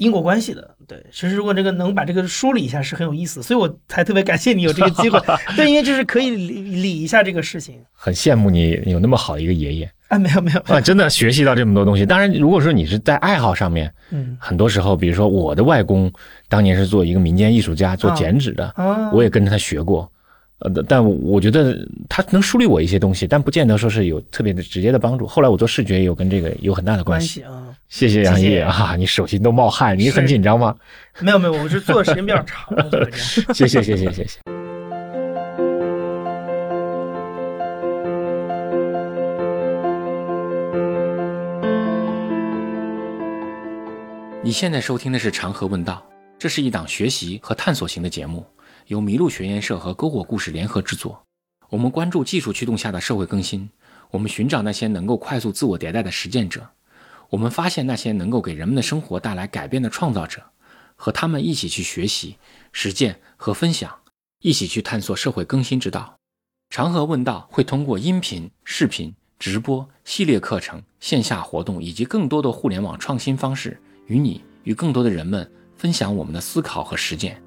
因果关系的。对，其实如果这个能把这个梳理一下是很有意思，所以我才特别感谢你有这个机会。对，因为就是可以理理一下这个事情。很羡慕你有那么好的一个爷爷。啊，没有没有啊，真的学习到这么多东西。当然，如果说你是在爱好上面，嗯，很多时候，比如说我的外公当年是做一个民间艺术家，做剪纸的，我也跟着他学过，呃，但我觉得他能梳理我一些东西，但不见得说是有特别的直接的帮助。后来我做视觉也有跟这个有很大的关系啊。谢谢杨毅啊，你手心都冒汗，你很紧张吗？没有没有，我是做的时间比较长。谢谢谢谢谢谢。你现在收听的是《长河问道》，这是一档学习和探索型的节目，由麋鹿学研社和篝火故事联合制作，我们关注技术驱动下的社会更新，我们寻找那些能够快速自我迭代的实践者，我们发现那些能够给人们的生活带来改变的创造者。和他们一起去学习、实践和分享，一起去探索社会更新之道。长河问道会通过音频、视频、直播、系列课程、线下活动以及更多的互联网创新方式。与你，与更多的人们分享我们的思考和实践。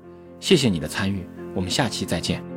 谢谢你的参与我们下期再见。